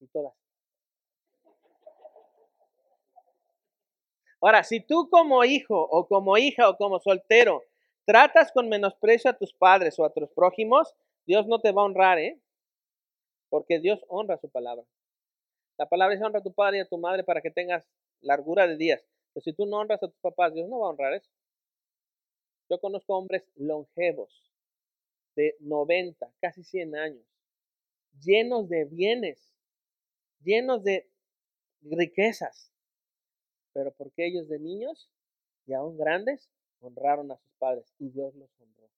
Y todas. Ahora, si tú como hijo o como hija o como soltero tratas con menosprecio a tus padres o a tus prójimos, Dios no te va a honrar, ¿eh? Porque Dios honra su palabra. La palabra dice honra a tu padre y a tu madre para que tengas largura de días. Pero si tú no honras a tus papás, Dios no va a honrar eso. Yo conozco hombres longevos de 90, casi 100 años, llenos de bienes, llenos de riquezas, pero porque ellos de niños y aún grandes honraron a sus padres y Dios los honró.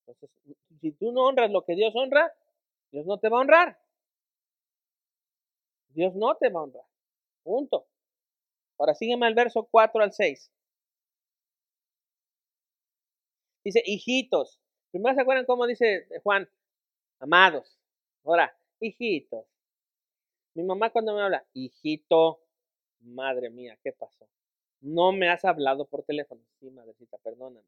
Entonces, si tú no honras lo que Dios honra, Dios no te va a honrar. Dios no te va a honrar. Punto. Ahora sígueme al verso 4 al 6. Dice, hijitos. Primero se acuerdan cómo dice Juan, amados. Ahora, hijitos. Mi mamá cuando me habla, hijito, madre mía, ¿qué pasó? No me has hablado por teléfono. Sí, madrecita, perdóname.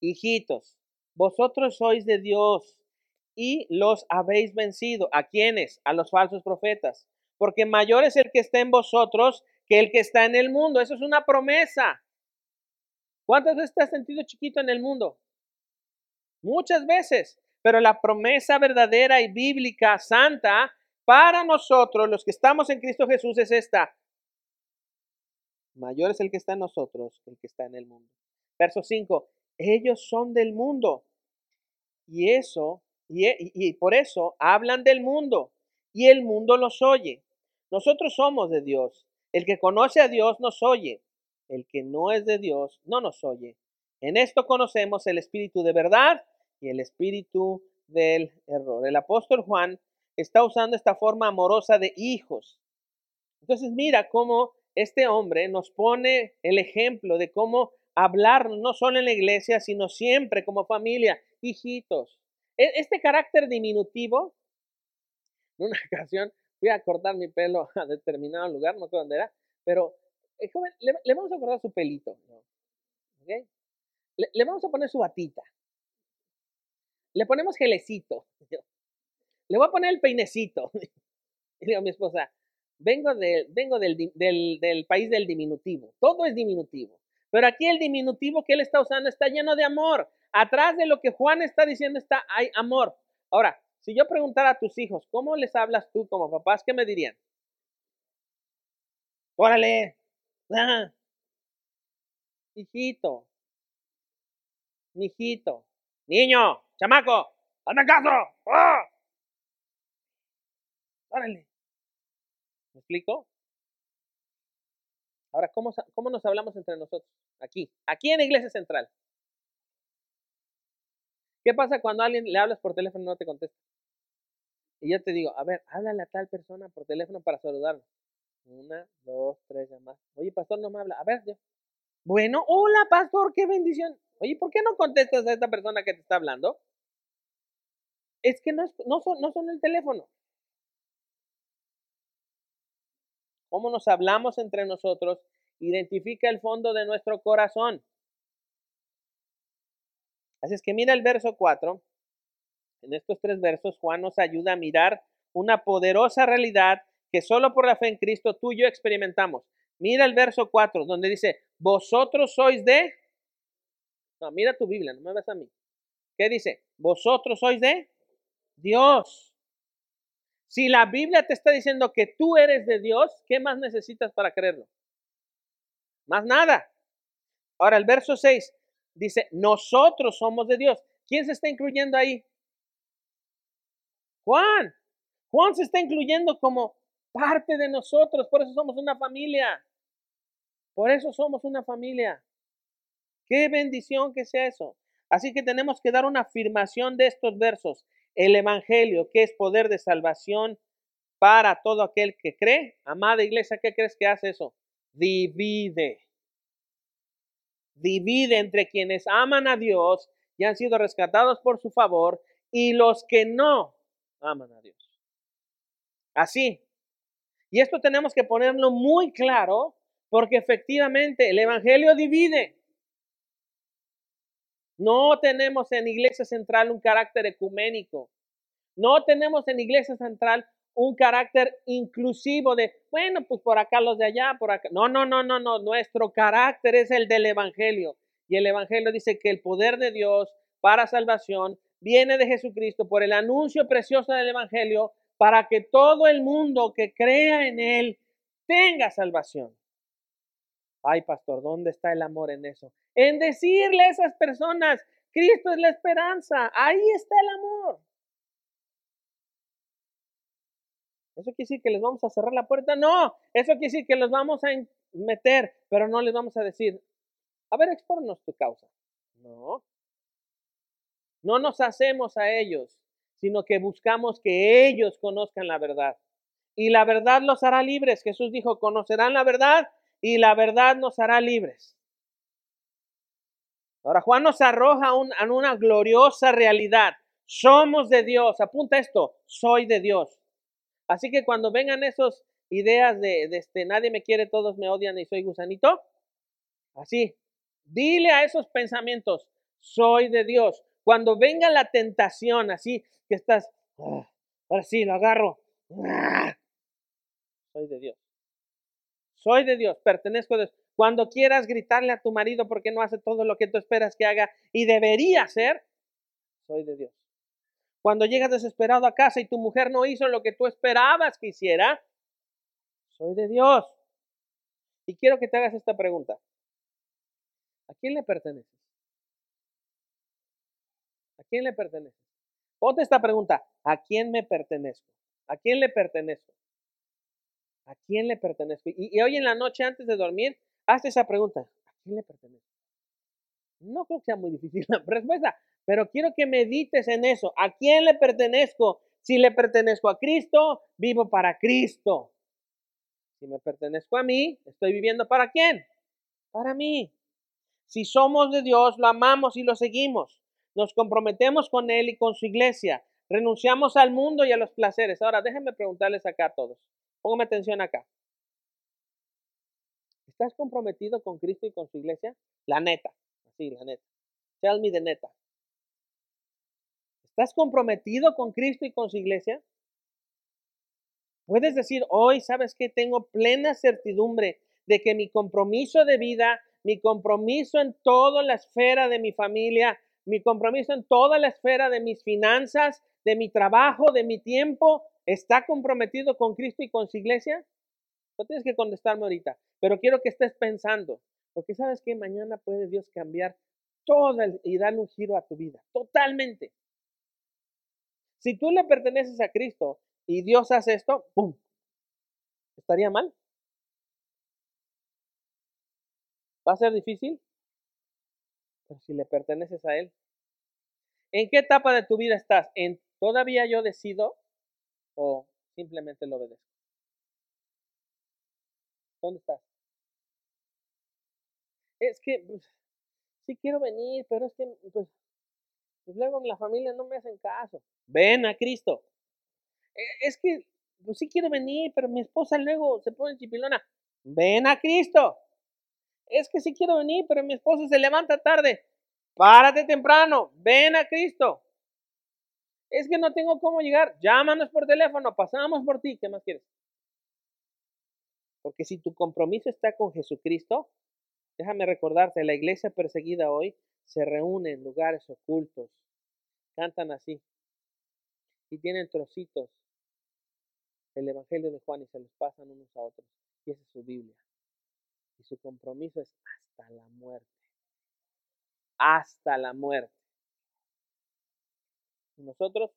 Hijitos, vosotros sois de Dios y los habéis vencido. ¿A quiénes? A los falsos profetas. Porque mayor es el que está en vosotros que el que está en el mundo. Eso es una promesa. ¿Cuántas veces te has sentido chiquito en el mundo? Muchas veces. Pero la promesa verdadera y bíblica, santa, para nosotros, los que estamos en Cristo Jesús, es esta. Mayor es el que está en nosotros el que está en el mundo. Verso 5. Ellos son del mundo. Y eso, y, y por eso hablan del mundo. Y el mundo los oye. Nosotros somos de Dios. El que conoce a Dios nos oye. El que no es de Dios no nos oye. En esto conocemos el espíritu de verdad y el espíritu del error. El apóstol Juan está usando esta forma amorosa de hijos. Entonces mira cómo este hombre nos pone el ejemplo de cómo hablar no solo en la iglesia, sino siempre como familia, hijitos. E-, este carácter diminutivo, en una ocasión fui a cortar mi pelo a determinado lugar, no sé dónde era, pero joven, le, vamos a cortar su pelito, le, vamos a poner su batita, le ponemos gelecito, le voy a poner el peinecito. Y digo a mi esposa, vengo, vengo del, país del diminutivo, todo es diminutivo. Pero aquí el diminutivo que él está usando está lleno de amor. Atrás de lo que Juan está diciendo está hay amor. Ahora, si yo preguntara a tus hijos, ¿cómo les hablas tú como papás? ¿Qué me dirían? Órale, hijito, hijito, niño, chamaco, hazme caso. ¡Ah! Órale. ¿Me explico? Ahora, ¿cómo, ¿cómo nos hablamos entre nosotros? Aquí, aquí en Iglesia Central. ¿Qué pasa cuando a alguien le hablas por teléfono y no te contesta? Y yo te digo, a ver, háblale a tal persona por teléfono para saludarlo. Una, dos, tres llamadas. Oye, pastor, no me habla. A ver, yo. Bueno, hola, pastor, qué bendición. Oye, ¿por qué no contestas a esta persona que te está hablando? Es que no, no, son, no son el teléfono. Cómo nos hablamos entre nosotros identifica el fondo de nuestro corazón. Así es que mira el verso 4. En estos tres versos, Juan nos ayuda a mirar una poderosa realidad que solo por la fe en Cristo tú y yo experimentamos. Mira el verso 4, donde dice, vosotros sois de... No, mira tu Biblia, no me ves a mí. ¿Qué dice? Vosotros sois de Dios. Si la Biblia te está diciendo que tú eres de Dios, ¿qué más necesitas para creerlo? Más nada. Ahora el verso 6 dice, nosotros somos de Dios. ¿Quién se está incluyendo ahí? Juan. Juan se está incluyendo como parte de nosotros. Por eso somos una familia. Por eso somos una familia. Qué bendición que sea eso. Así que tenemos que dar una afirmación de estos versos. El Evangelio, que es poder de salvación para todo aquel que cree. Amada iglesia, ¿qué crees que hace eso? Divide. Divide entre quienes aman a Dios y han sido rescatados por su favor y los que no aman a Dios. Así. Y esto tenemos que ponerlo muy claro porque efectivamente el Evangelio divide. No tenemos en Iglesia Central un carácter ecuménico. No tenemos en Iglesia Central un carácter inclusivo de, bueno, pues por acá los de allá, por acá. No, no, no, no, no. Nuestro carácter es el del Evangelio. Y el Evangelio dice que el poder de Dios para salvación viene de Jesucristo por el anuncio precioso del Evangelio para que todo el mundo que crea en Él tenga salvación. Ay, pastor, ¿dónde está el amor en eso? En decirle a esas personas, Cristo es la esperanza, ahí está el amor. ¿Eso quiere decir que les vamos a cerrar la puerta? No, eso quiere decir que los vamos a meter, pero no les vamos a decir, a ver, expónnos tu causa. No. No nos hacemos a ellos, sino que buscamos que ellos conozcan la verdad. Y la verdad los hará libres. Jesús dijo, conocerán la verdad y la verdad nos hará libres. Ahora Juan nos arroja a una gloriosa realidad. Somos de Dios. Apunta esto, soy de Dios. Así que cuando vengan esas ideas de, de este, nadie me quiere, todos me odian y soy gusanito, así, dile a esos pensamientos, soy de Dios. Cuando venga la tentación, así que estás, ah, ahora sí, lo agarro, ah, soy de Dios. Soy de Dios, pertenezco a Dios. Cuando quieras gritarle a tu marido porque no hace todo lo que tú esperas que haga y debería hacer, soy de Dios. Cuando llegas desesperado a casa y tu mujer no hizo lo que tú esperabas que hiciera, soy de Dios. Y quiero que te hagas esta pregunta. ¿A quién le perteneces? ¿A quién le perteneces? Ponte esta pregunta. ¿A quién me pertenezco? ¿A quién le pertenezco? ¿A quién le pertenezco? Y, hoy en la noche antes de dormir, hazte esa pregunta. ¿A quién le pertenezco? No creo que sea muy difícil la respuesta, pero quiero que medites en eso. ¿A quién le pertenezco? Si le pertenezco a Cristo, vivo para Cristo. Si me pertenezco a mí, estoy viviendo para quién? Para mí. Si somos de Dios, lo amamos y lo seguimos. Nos comprometemos con Él y con su iglesia. Renunciamos al mundo y a los placeres. Ahora, déjenme preguntarles acá a todos. Póngame atención acá. ¿Estás comprometido con Cristo y con su iglesia? La neta. Así, la neta. Tell me de neta. ¿Estás comprometido con Cristo y con su iglesia? Puedes decir hoy, ¿sabes que Tengo plena certidumbre de que mi compromiso de vida, mi compromiso en toda la esfera de mi familia, mi compromiso en toda la esfera de mis finanzas, de mi trabajo, de mi tiempo, está comprometido con Cristo y con su iglesia? No tienes que contestarme ahorita, pero quiero que estés pensando, porque sabes que mañana puede Dios cambiar todo y darle un giro a tu vida, totalmente. Si tú le perteneces a Cristo y Dios hace esto, ¡pum! ¿Estaría mal? ¿Va a ser difícil? Pero si le perteneces a Él. ¿En qué etapa de tu vida estás? ¿En todavía yo decido o simplemente lo obedezco? ¿Dónde estás? Es que pues, sí quiero venir, pero es que pues, pues luego la familia no me hacen caso. Ven a Cristo. E, es que pues sí quiero venir, pero mi esposa luego se pone chipilona. Ven a Cristo. Es que sí quiero venir, pero mi esposa se levanta tarde. Párate temprano. Ven a Cristo. Es que no tengo cómo llegar. Llámanos por teléfono. Pasamos por ti. ¿Qué más quieres? Porque si tu compromiso está con Jesucristo, déjame recordarte, la iglesia perseguida hoy se reúne en lugares ocultos. Cantan así. Y tienen trocitos del Evangelio de Juan y se los pasan unos a otros. Y esa es su Biblia. Y su compromiso es hasta la muerte. Hasta la muerte. Nosotros,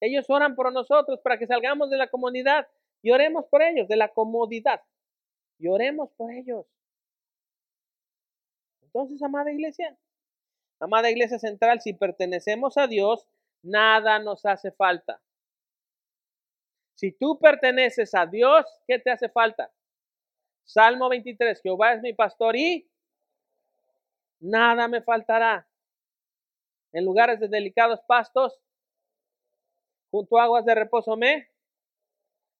ellos oran por nosotros para que salgamos de la comunidad. Y oremos por ellos, de la comodidad. Y oremos por ellos. Entonces, amada iglesia, Amada Iglesia Central, si pertenecemos a Dios, nada nos hace falta. Si tú perteneces a Dios, ¿qué te hace falta? Salmo 23, Jehová es mi pastor y nada me faltará. En lugares de delicados pastos, junto a aguas de reposo me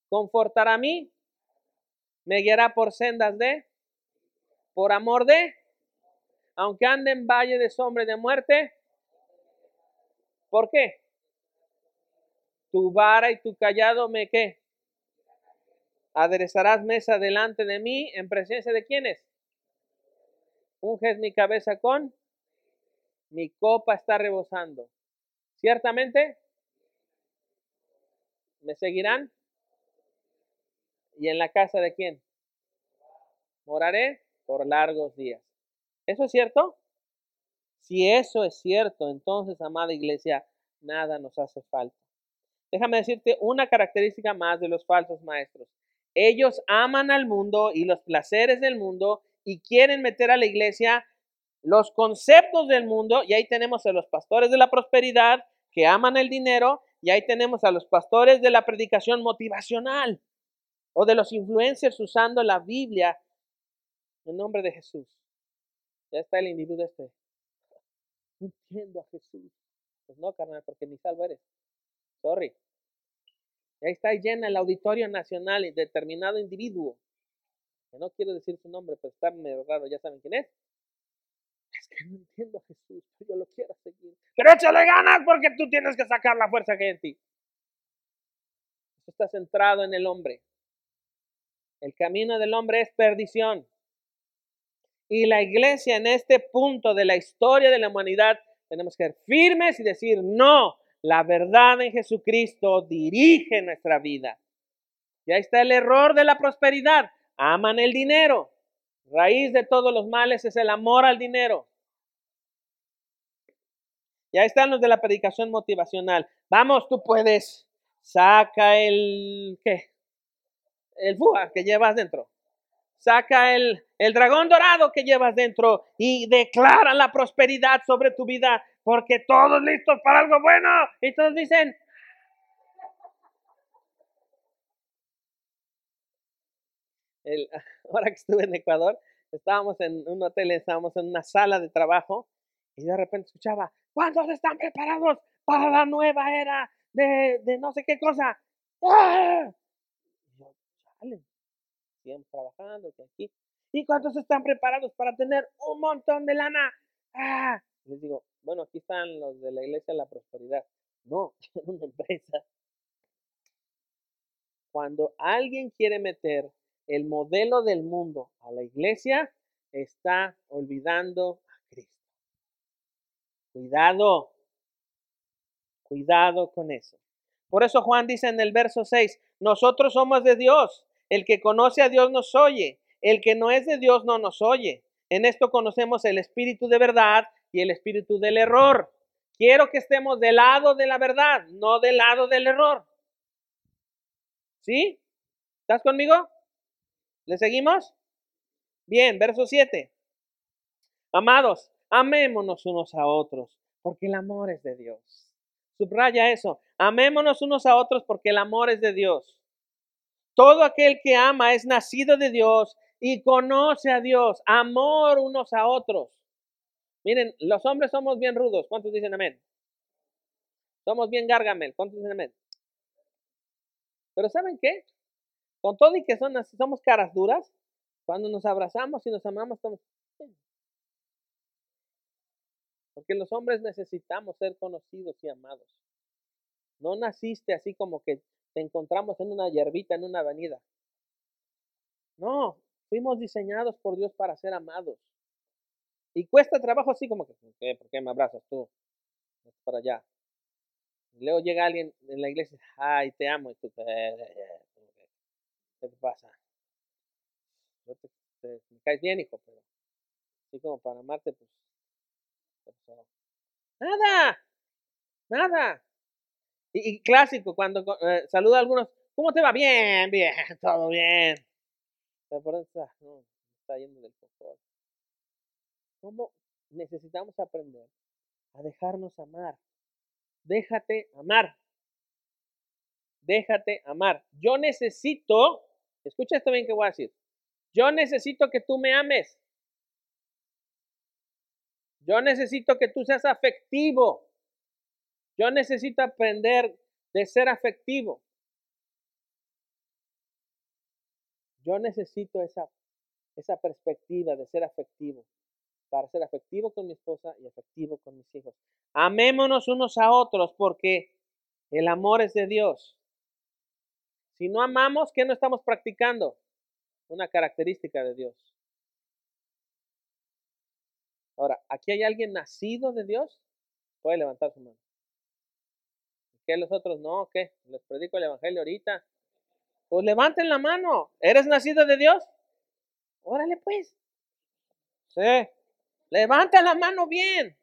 confortará a mí, me guiará por sendas de, por amor de, aunque ande en valle de sombra y de muerte. ¿Por qué? Tu vara y tu callado me qué? Aderezarás mesa delante de mí en presencia de quiénes? Unges mi cabeza con mi copa está rebosando. Ciertamente me seguirán. ¿Y en la casa de quién? Moraré por largos días. ¿Eso es cierto? Si eso es cierto, entonces, amada iglesia, nada nos hace falta. Déjame decirte una característica más de los falsos maestros. Ellos aman al mundo y los placeres del mundo y quieren meter a la iglesia los conceptos del mundo, y ahí tenemos a los pastores de la prosperidad que aman el dinero, y ahí tenemos a los pastores de la predicación motivacional o de los influencers usando la Biblia en nombre de Jesús. Ya está el individuo este. Entiendo a Jesús. Pues no, carnal, porque ni salvo eres. Sorry. ahí está llena el auditorio nacional y determinado individuo. No quiero decir su nombre, pero está medio raro, ya saben quién es. Que no entiendo a Jesús, yo lo quiero seguir. Pero échale ganas porque tú tienes que sacar la fuerza que en ti. Eso está centrado en el hombre. El camino del hombre es perdición. Y la iglesia en este punto de la historia de la humanidad tenemos que ser firmes y decir, no, la verdad en Jesucristo dirige nuestra vida. Y ahí está el error de la prosperidad. Aman el dinero. Raíz de todos los males es el amor al dinero. Y ahí están los de la predicación motivacional. Vamos, tú puedes. Saca el, ¿qué? El fuga que llevas dentro. Saca el, el dragón dorado que llevas dentro y declara la prosperidad sobre tu vida porque todos listos para algo bueno. Y todos dicen, el, ahora que estuve en Ecuador, estábamos en un hotel, estábamos en una sala de trabajo y de repente escuchaba, ¿cuántos están preparados para la nueva era de, de no sé qué cosa? ¡Ah! sigamos trabajando, que aquí. ¿Y cuántos están preparados para tener un montón de lana? ¡Ah! Les digo, bueno, aquí están los de la iglesia de la prosperidad. No, es una empresa. Cuando alguien quiere meter el modelo del mundo a la iglesia, está olvidando. Cuidado, cuidado con eso. Por eso Juan dice en el verso 6, nosotros somos de Dios el que conoce a Dios nos oye. El que no es de Dios no nos oye. En esto conocemos el espíritu de verdad y el espíritu del error. Quiero que estemos del lado de la verdad, no del lado del error. ¿Sí? ¿Estás conmigo? ¿Le seguimos? Bien, verso 7. Amados, amémonos unos a otros, porque el amor es de Dios. Subraya eso. Amémonos unos a otros porque el amor es de Dios. Todo aquel que ama es nacido de Dios y conoce a Dios. Amor unos a otros. Miren, los hombres somos bien rudos. ¿Cuántos dicen amén? Somos bien gargamel. ¿Cuántos dicen amén? Pero ¿saben qué? Con todo y que son, somos caras duras, cuando nos abrazamos y nos amamos, estamos... Porque los hombres necesitamos ser conocidos y amados. No naciste así como que te encontramos en una hierbita, en una avenida. No, fuimos diseñados por Dios para ser amados. Y cuesta trabajo así como que, ¿por qué, ¿Por qué me abrazas tú? Para allá. Y luego llega alguien en la iglesia, ay, te amo. Y tú, ¿qué te pasa? te, me caes bien, hijo, pero así como para amarte, pues. Nada, nada. Y, clásico, cuando eh, saluda a algunos, ¿cómo te va? Bien, bien, todo bien. No, está yendo del. ¿Cómo necesitamos aprender a dejarnos amar. Déjate amar. Déjate amar. Yo necesito, escucha esto bien que voy a decir. Yo necesito que tú me ames. Yo necesito que tú seas afectivo. Yo necesito aprender de ser afectivo. Yo necesito esa, esa perspectiva de ser afectivo, para ser afectivo con mi esposa y afectivo con mis hijos. Amémonos unos a otros porque el amor es de Dios. Si no amamos, ¿qué no estamos practicando? Una característica de Dios. Ahora, ¿aquí hay alguien nacido de Dios? Puede levantar su mano. ¿Qué los otros no? ¿Qué? Les predico el Evangelio ahorita. Pues levanten la mano. ¿Eres nacido de Dios? Órale pues. Sí. Levanten la mano bien.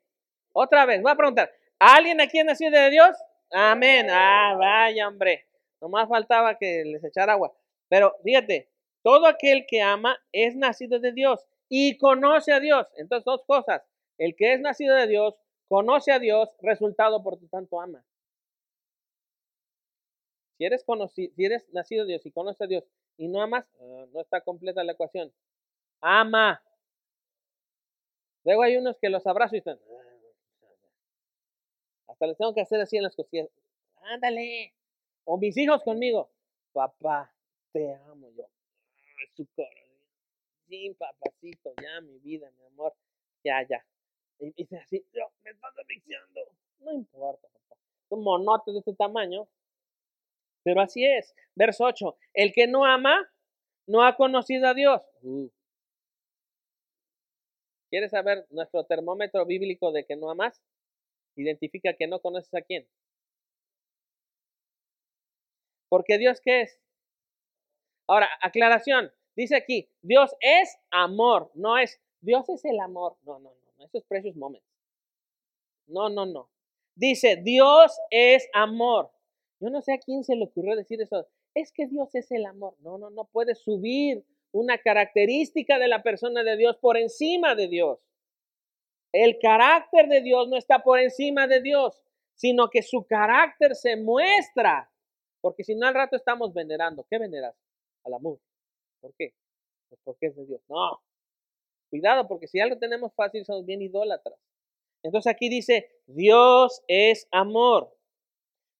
Otra vez, voy a preguntar. ¿Alguien aquí es nacido de Dios? Amén. Ah, vaya hombre. Nomás faltaba que les echara agua. Pero fíjate, todo aquel que ama es nacido de Dios y conoce a Dios. Entonces, dos cosas. El que es nacido de Dios, conoce a Dios, resultado por tu tanto ama. Si eres, conocido, si eres nacido de Dios y conoces a Dios y no amas, ah, no está completa la ecuación. Ama. Luego hay unos que los abrazo y están. Ah, hasta les tengo que hacer así en las costillas. Ándale. O mis hijos conmigo. Papá, te amo yo. su corazón. Sí, papacito, ya, mi vida, mi amor. Ya, ya. Y dice así, yo, me estás asfixiando. No importa, papá. Un monote de este tamaño pero así es. Verso 8. El que no ama, no ha conocido a Dios. Uh. ¿Quieres saber nuestro termómetro bíblico de que no amas? Identifica que no conoces a quién. Porque Dios qué es? Ahora, aclaración. Dice aquí, Dios es amor, no es, Dios es el amor. No, no, no, eso es precious moments. No, no, no. Dice, Dios es amor. Yo no sé a quién se le ocurrió decir eso. Es que Dios es el amor. No, no, no puede subir una característica de la persona de Dios por encima de Dios. El carácter de Dios no está por encima de Dios, sino que su carácter se muestra. Porque si no al rato estamos venerando. ¿Qué veneras? Al amor. ¿Por qué? Pues porque es de Dios. No. Cuidado, porque si algo tenemos fácil, somos bien idólatras. Entonces aquí dice, Dios es amor.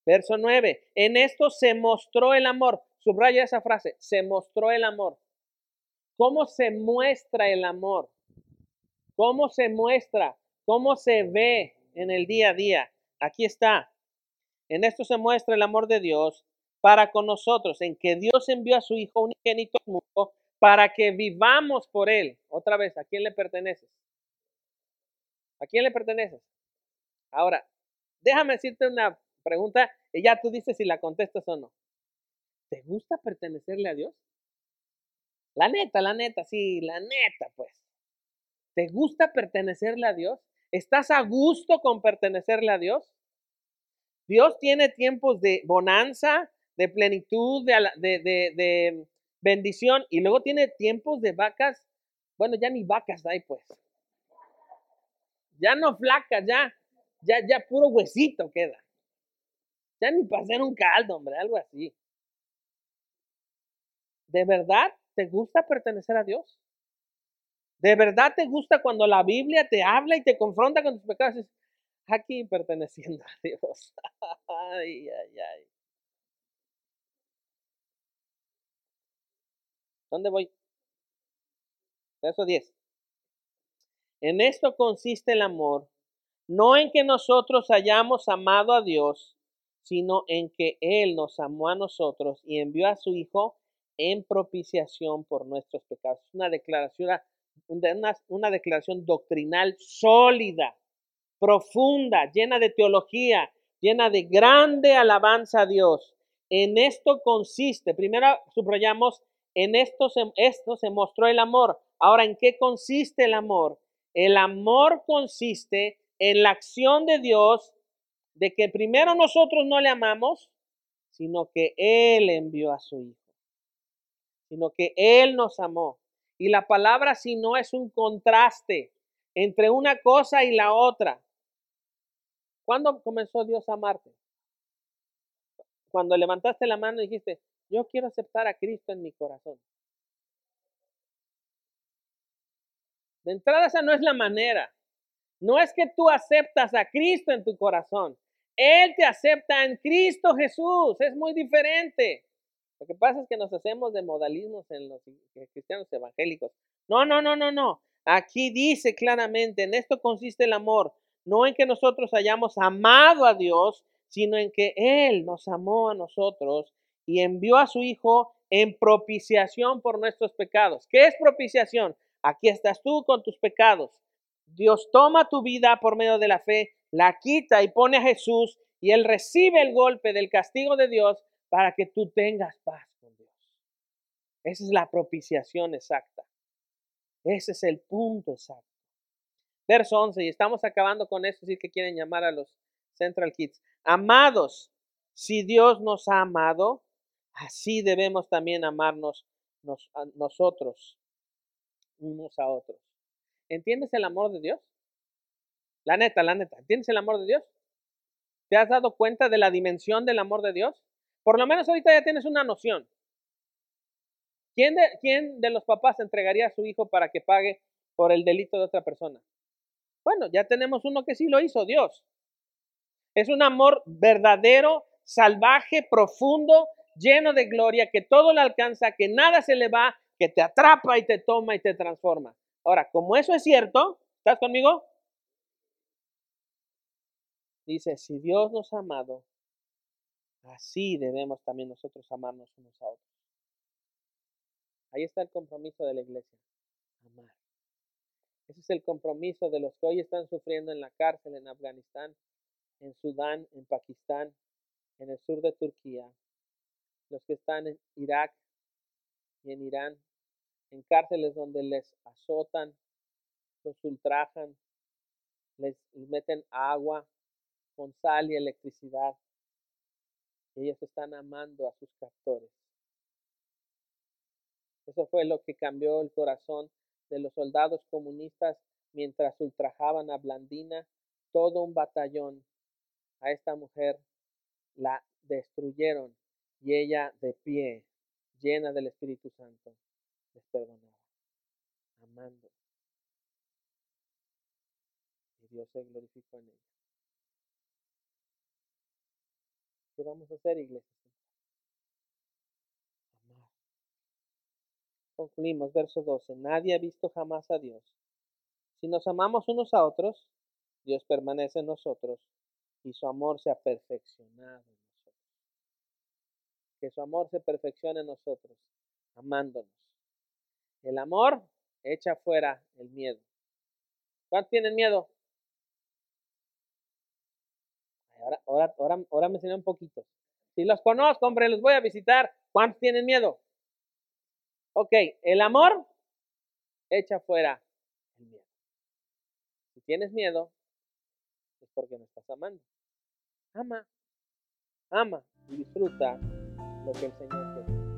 Verso 9. En esto se mostró el amor. Subraya esa frase. Se mostró el amor. ¿Cómo se muestra el amor? ¿Cómo se muestra? ¿Cómo se ve en el día a día? Aquí está. En esto se muestra el amor de Dios para con nosotros, en que Dios envió a su Hijo unigénito al mundo para que vivamos por Él. Otra vez, ¿a quién le perteneces? ¿A quién le perteneces? Ahora, déjame decirte una pregunta y ya tú dices si la contestas o no. ¿Te gusta pertenecerle a Dios? La neta, la neta, sí, la neta, pues. ¿Te gusta pertenecerle a Dios? ¿Estás a gusto con pertenecerle a Dios? Dios tiene tiempos de bonanza, de plenitud, de, de, de, bendición, y luego tiene tiempos de vacas. Bueno, ya ni vacas hay, pues. Ya no flacas, ya, ya, ya puro huesito queda. Ya ni para hacer un caldo, hombre, algo así. ¿De verdad te gusta pertenecer a Dios? ¿De verdad te gusta cuando la Biblia te habla y te confronta con tus pecados? Aquí perteneciendo a Dios. ay, ay, ay. ¿Dónde voy? Verso 10. En esto consiste el amor, no en que nosotros hayamos amado a Dios, sino en que Él nos amó a nosotros y envió a su Hijo en propiciación por nuestros pecados. Una declaración, una, una declaración doctrinal sólida, profunda, llena de teología, llena de grande alabanza a Dios. En esto consiste, primero subrayamos, en esto se, esto se mostró el amor. Ahora, ¿en qué consiste el amor? El amor consiste en la acción de Dios de que primero nosotros no le amamos, sino que Él envió a su Hijo, sino que Él nos amó. Y la palabra si no es un contraste entre una cosa y la otra. ¿Cuándo comenzó Dios a amarte? Cuando levantaste la mano y dijiste, yo quiero aceptar a Cristo en mi corazón. De entrada esa no es la manera. No es que tú aceptas a Cristo en tu corazón. Él te acepta en Cristo Jesús. Es muy diferente. Lo que pasa es que nos hacemos de modalismos en los cristianos evangélicos. No, no, no, no, no. Aquí dice claramente, en esto consiste el amor, no en que nosotros hayamos amado a Dios, sino en que Él nos amó a nosotros y envió a su Hijo en propiciación por nuestros pecados. ¿Qué es propiciación? Aquí estás tú con tus pecados. Dios toma tu vida por medio de la fe, la quita y pone a Jesús y Él recibe el golpe del castigo de Dios para que tú tengas paz con Dios. Esa es la propiciación exacta. Ese es el punto exacto. Verso 11, y estamos acabando con esto, si que quieren llamar a los Central Kids. Amados, si Dios nos ha amado, así debemos también amarnos nosotros, unos a otros. ¿Entiendes el amor de Dios? La neta, la neta, ¿entiendes el amor de Dios? ¿Te has dado cuenta de la dimensión del amor de Dios? Por lo menos ahorita ya tienes una noción. ¿Quién de, quién de los papás entregaría a su hijo para que pague por el delito de otra persona? Bueno, ya tenemos uno que sí lo hizo, Dios. Es un amor verdadero, salvaje, profundo, lleno de gloria, que todo le alcanza, que nada se le va, que te atrapa y te toma y te transforma. Ahora, como eso es cierto, ¿estás conmigo? Dice, si Dios nos ha amado, así debemos también nosotros amarnos unos a otros. Ahí está el compromiso de la iglesia, amar. Ese es el compromiso de los que hoy están sufriendo en la cárcel en Afganistán, en Sudán, en Pakistán, en el sur de Turquía, los que están en Irak y en Irán, en cárceles donde les azotan, los ultrajan, les meten agua con sal y electricidad. Ellos están amando a sus captores. Eso fue lo que cambió el corazón de los soldados comunistas mientras ultrajaban a Blandina. Todo un batallón a esta mujer la destruyeron y ella de pie, llena del Espíritu Santo, les perdonaba, amando. Y Dios se glorificó en ella. ¿Qué vamos a hacer, iglesia? Amar. Concluimos, verso 12. Nadie ha visto jamás a Dios. Si nos amamos unos a otros, Dios permanece en nosotros y su amor se ha perfeccionado. Que su amor se perfeccione en nosotros, amándonos. El amor echa fuera el miedo. ¿Cuántos tienen miedo? Ahora, ahora, ahora, me un poquito. Si los conozco, hombre, los voy a visitar. ¿Cuántos tienen miedo? Ok, el amor echa fuera el miedo. Si tienes miedo, es porque no estás amando. Ama, ama y disfruta lo que el Señor te.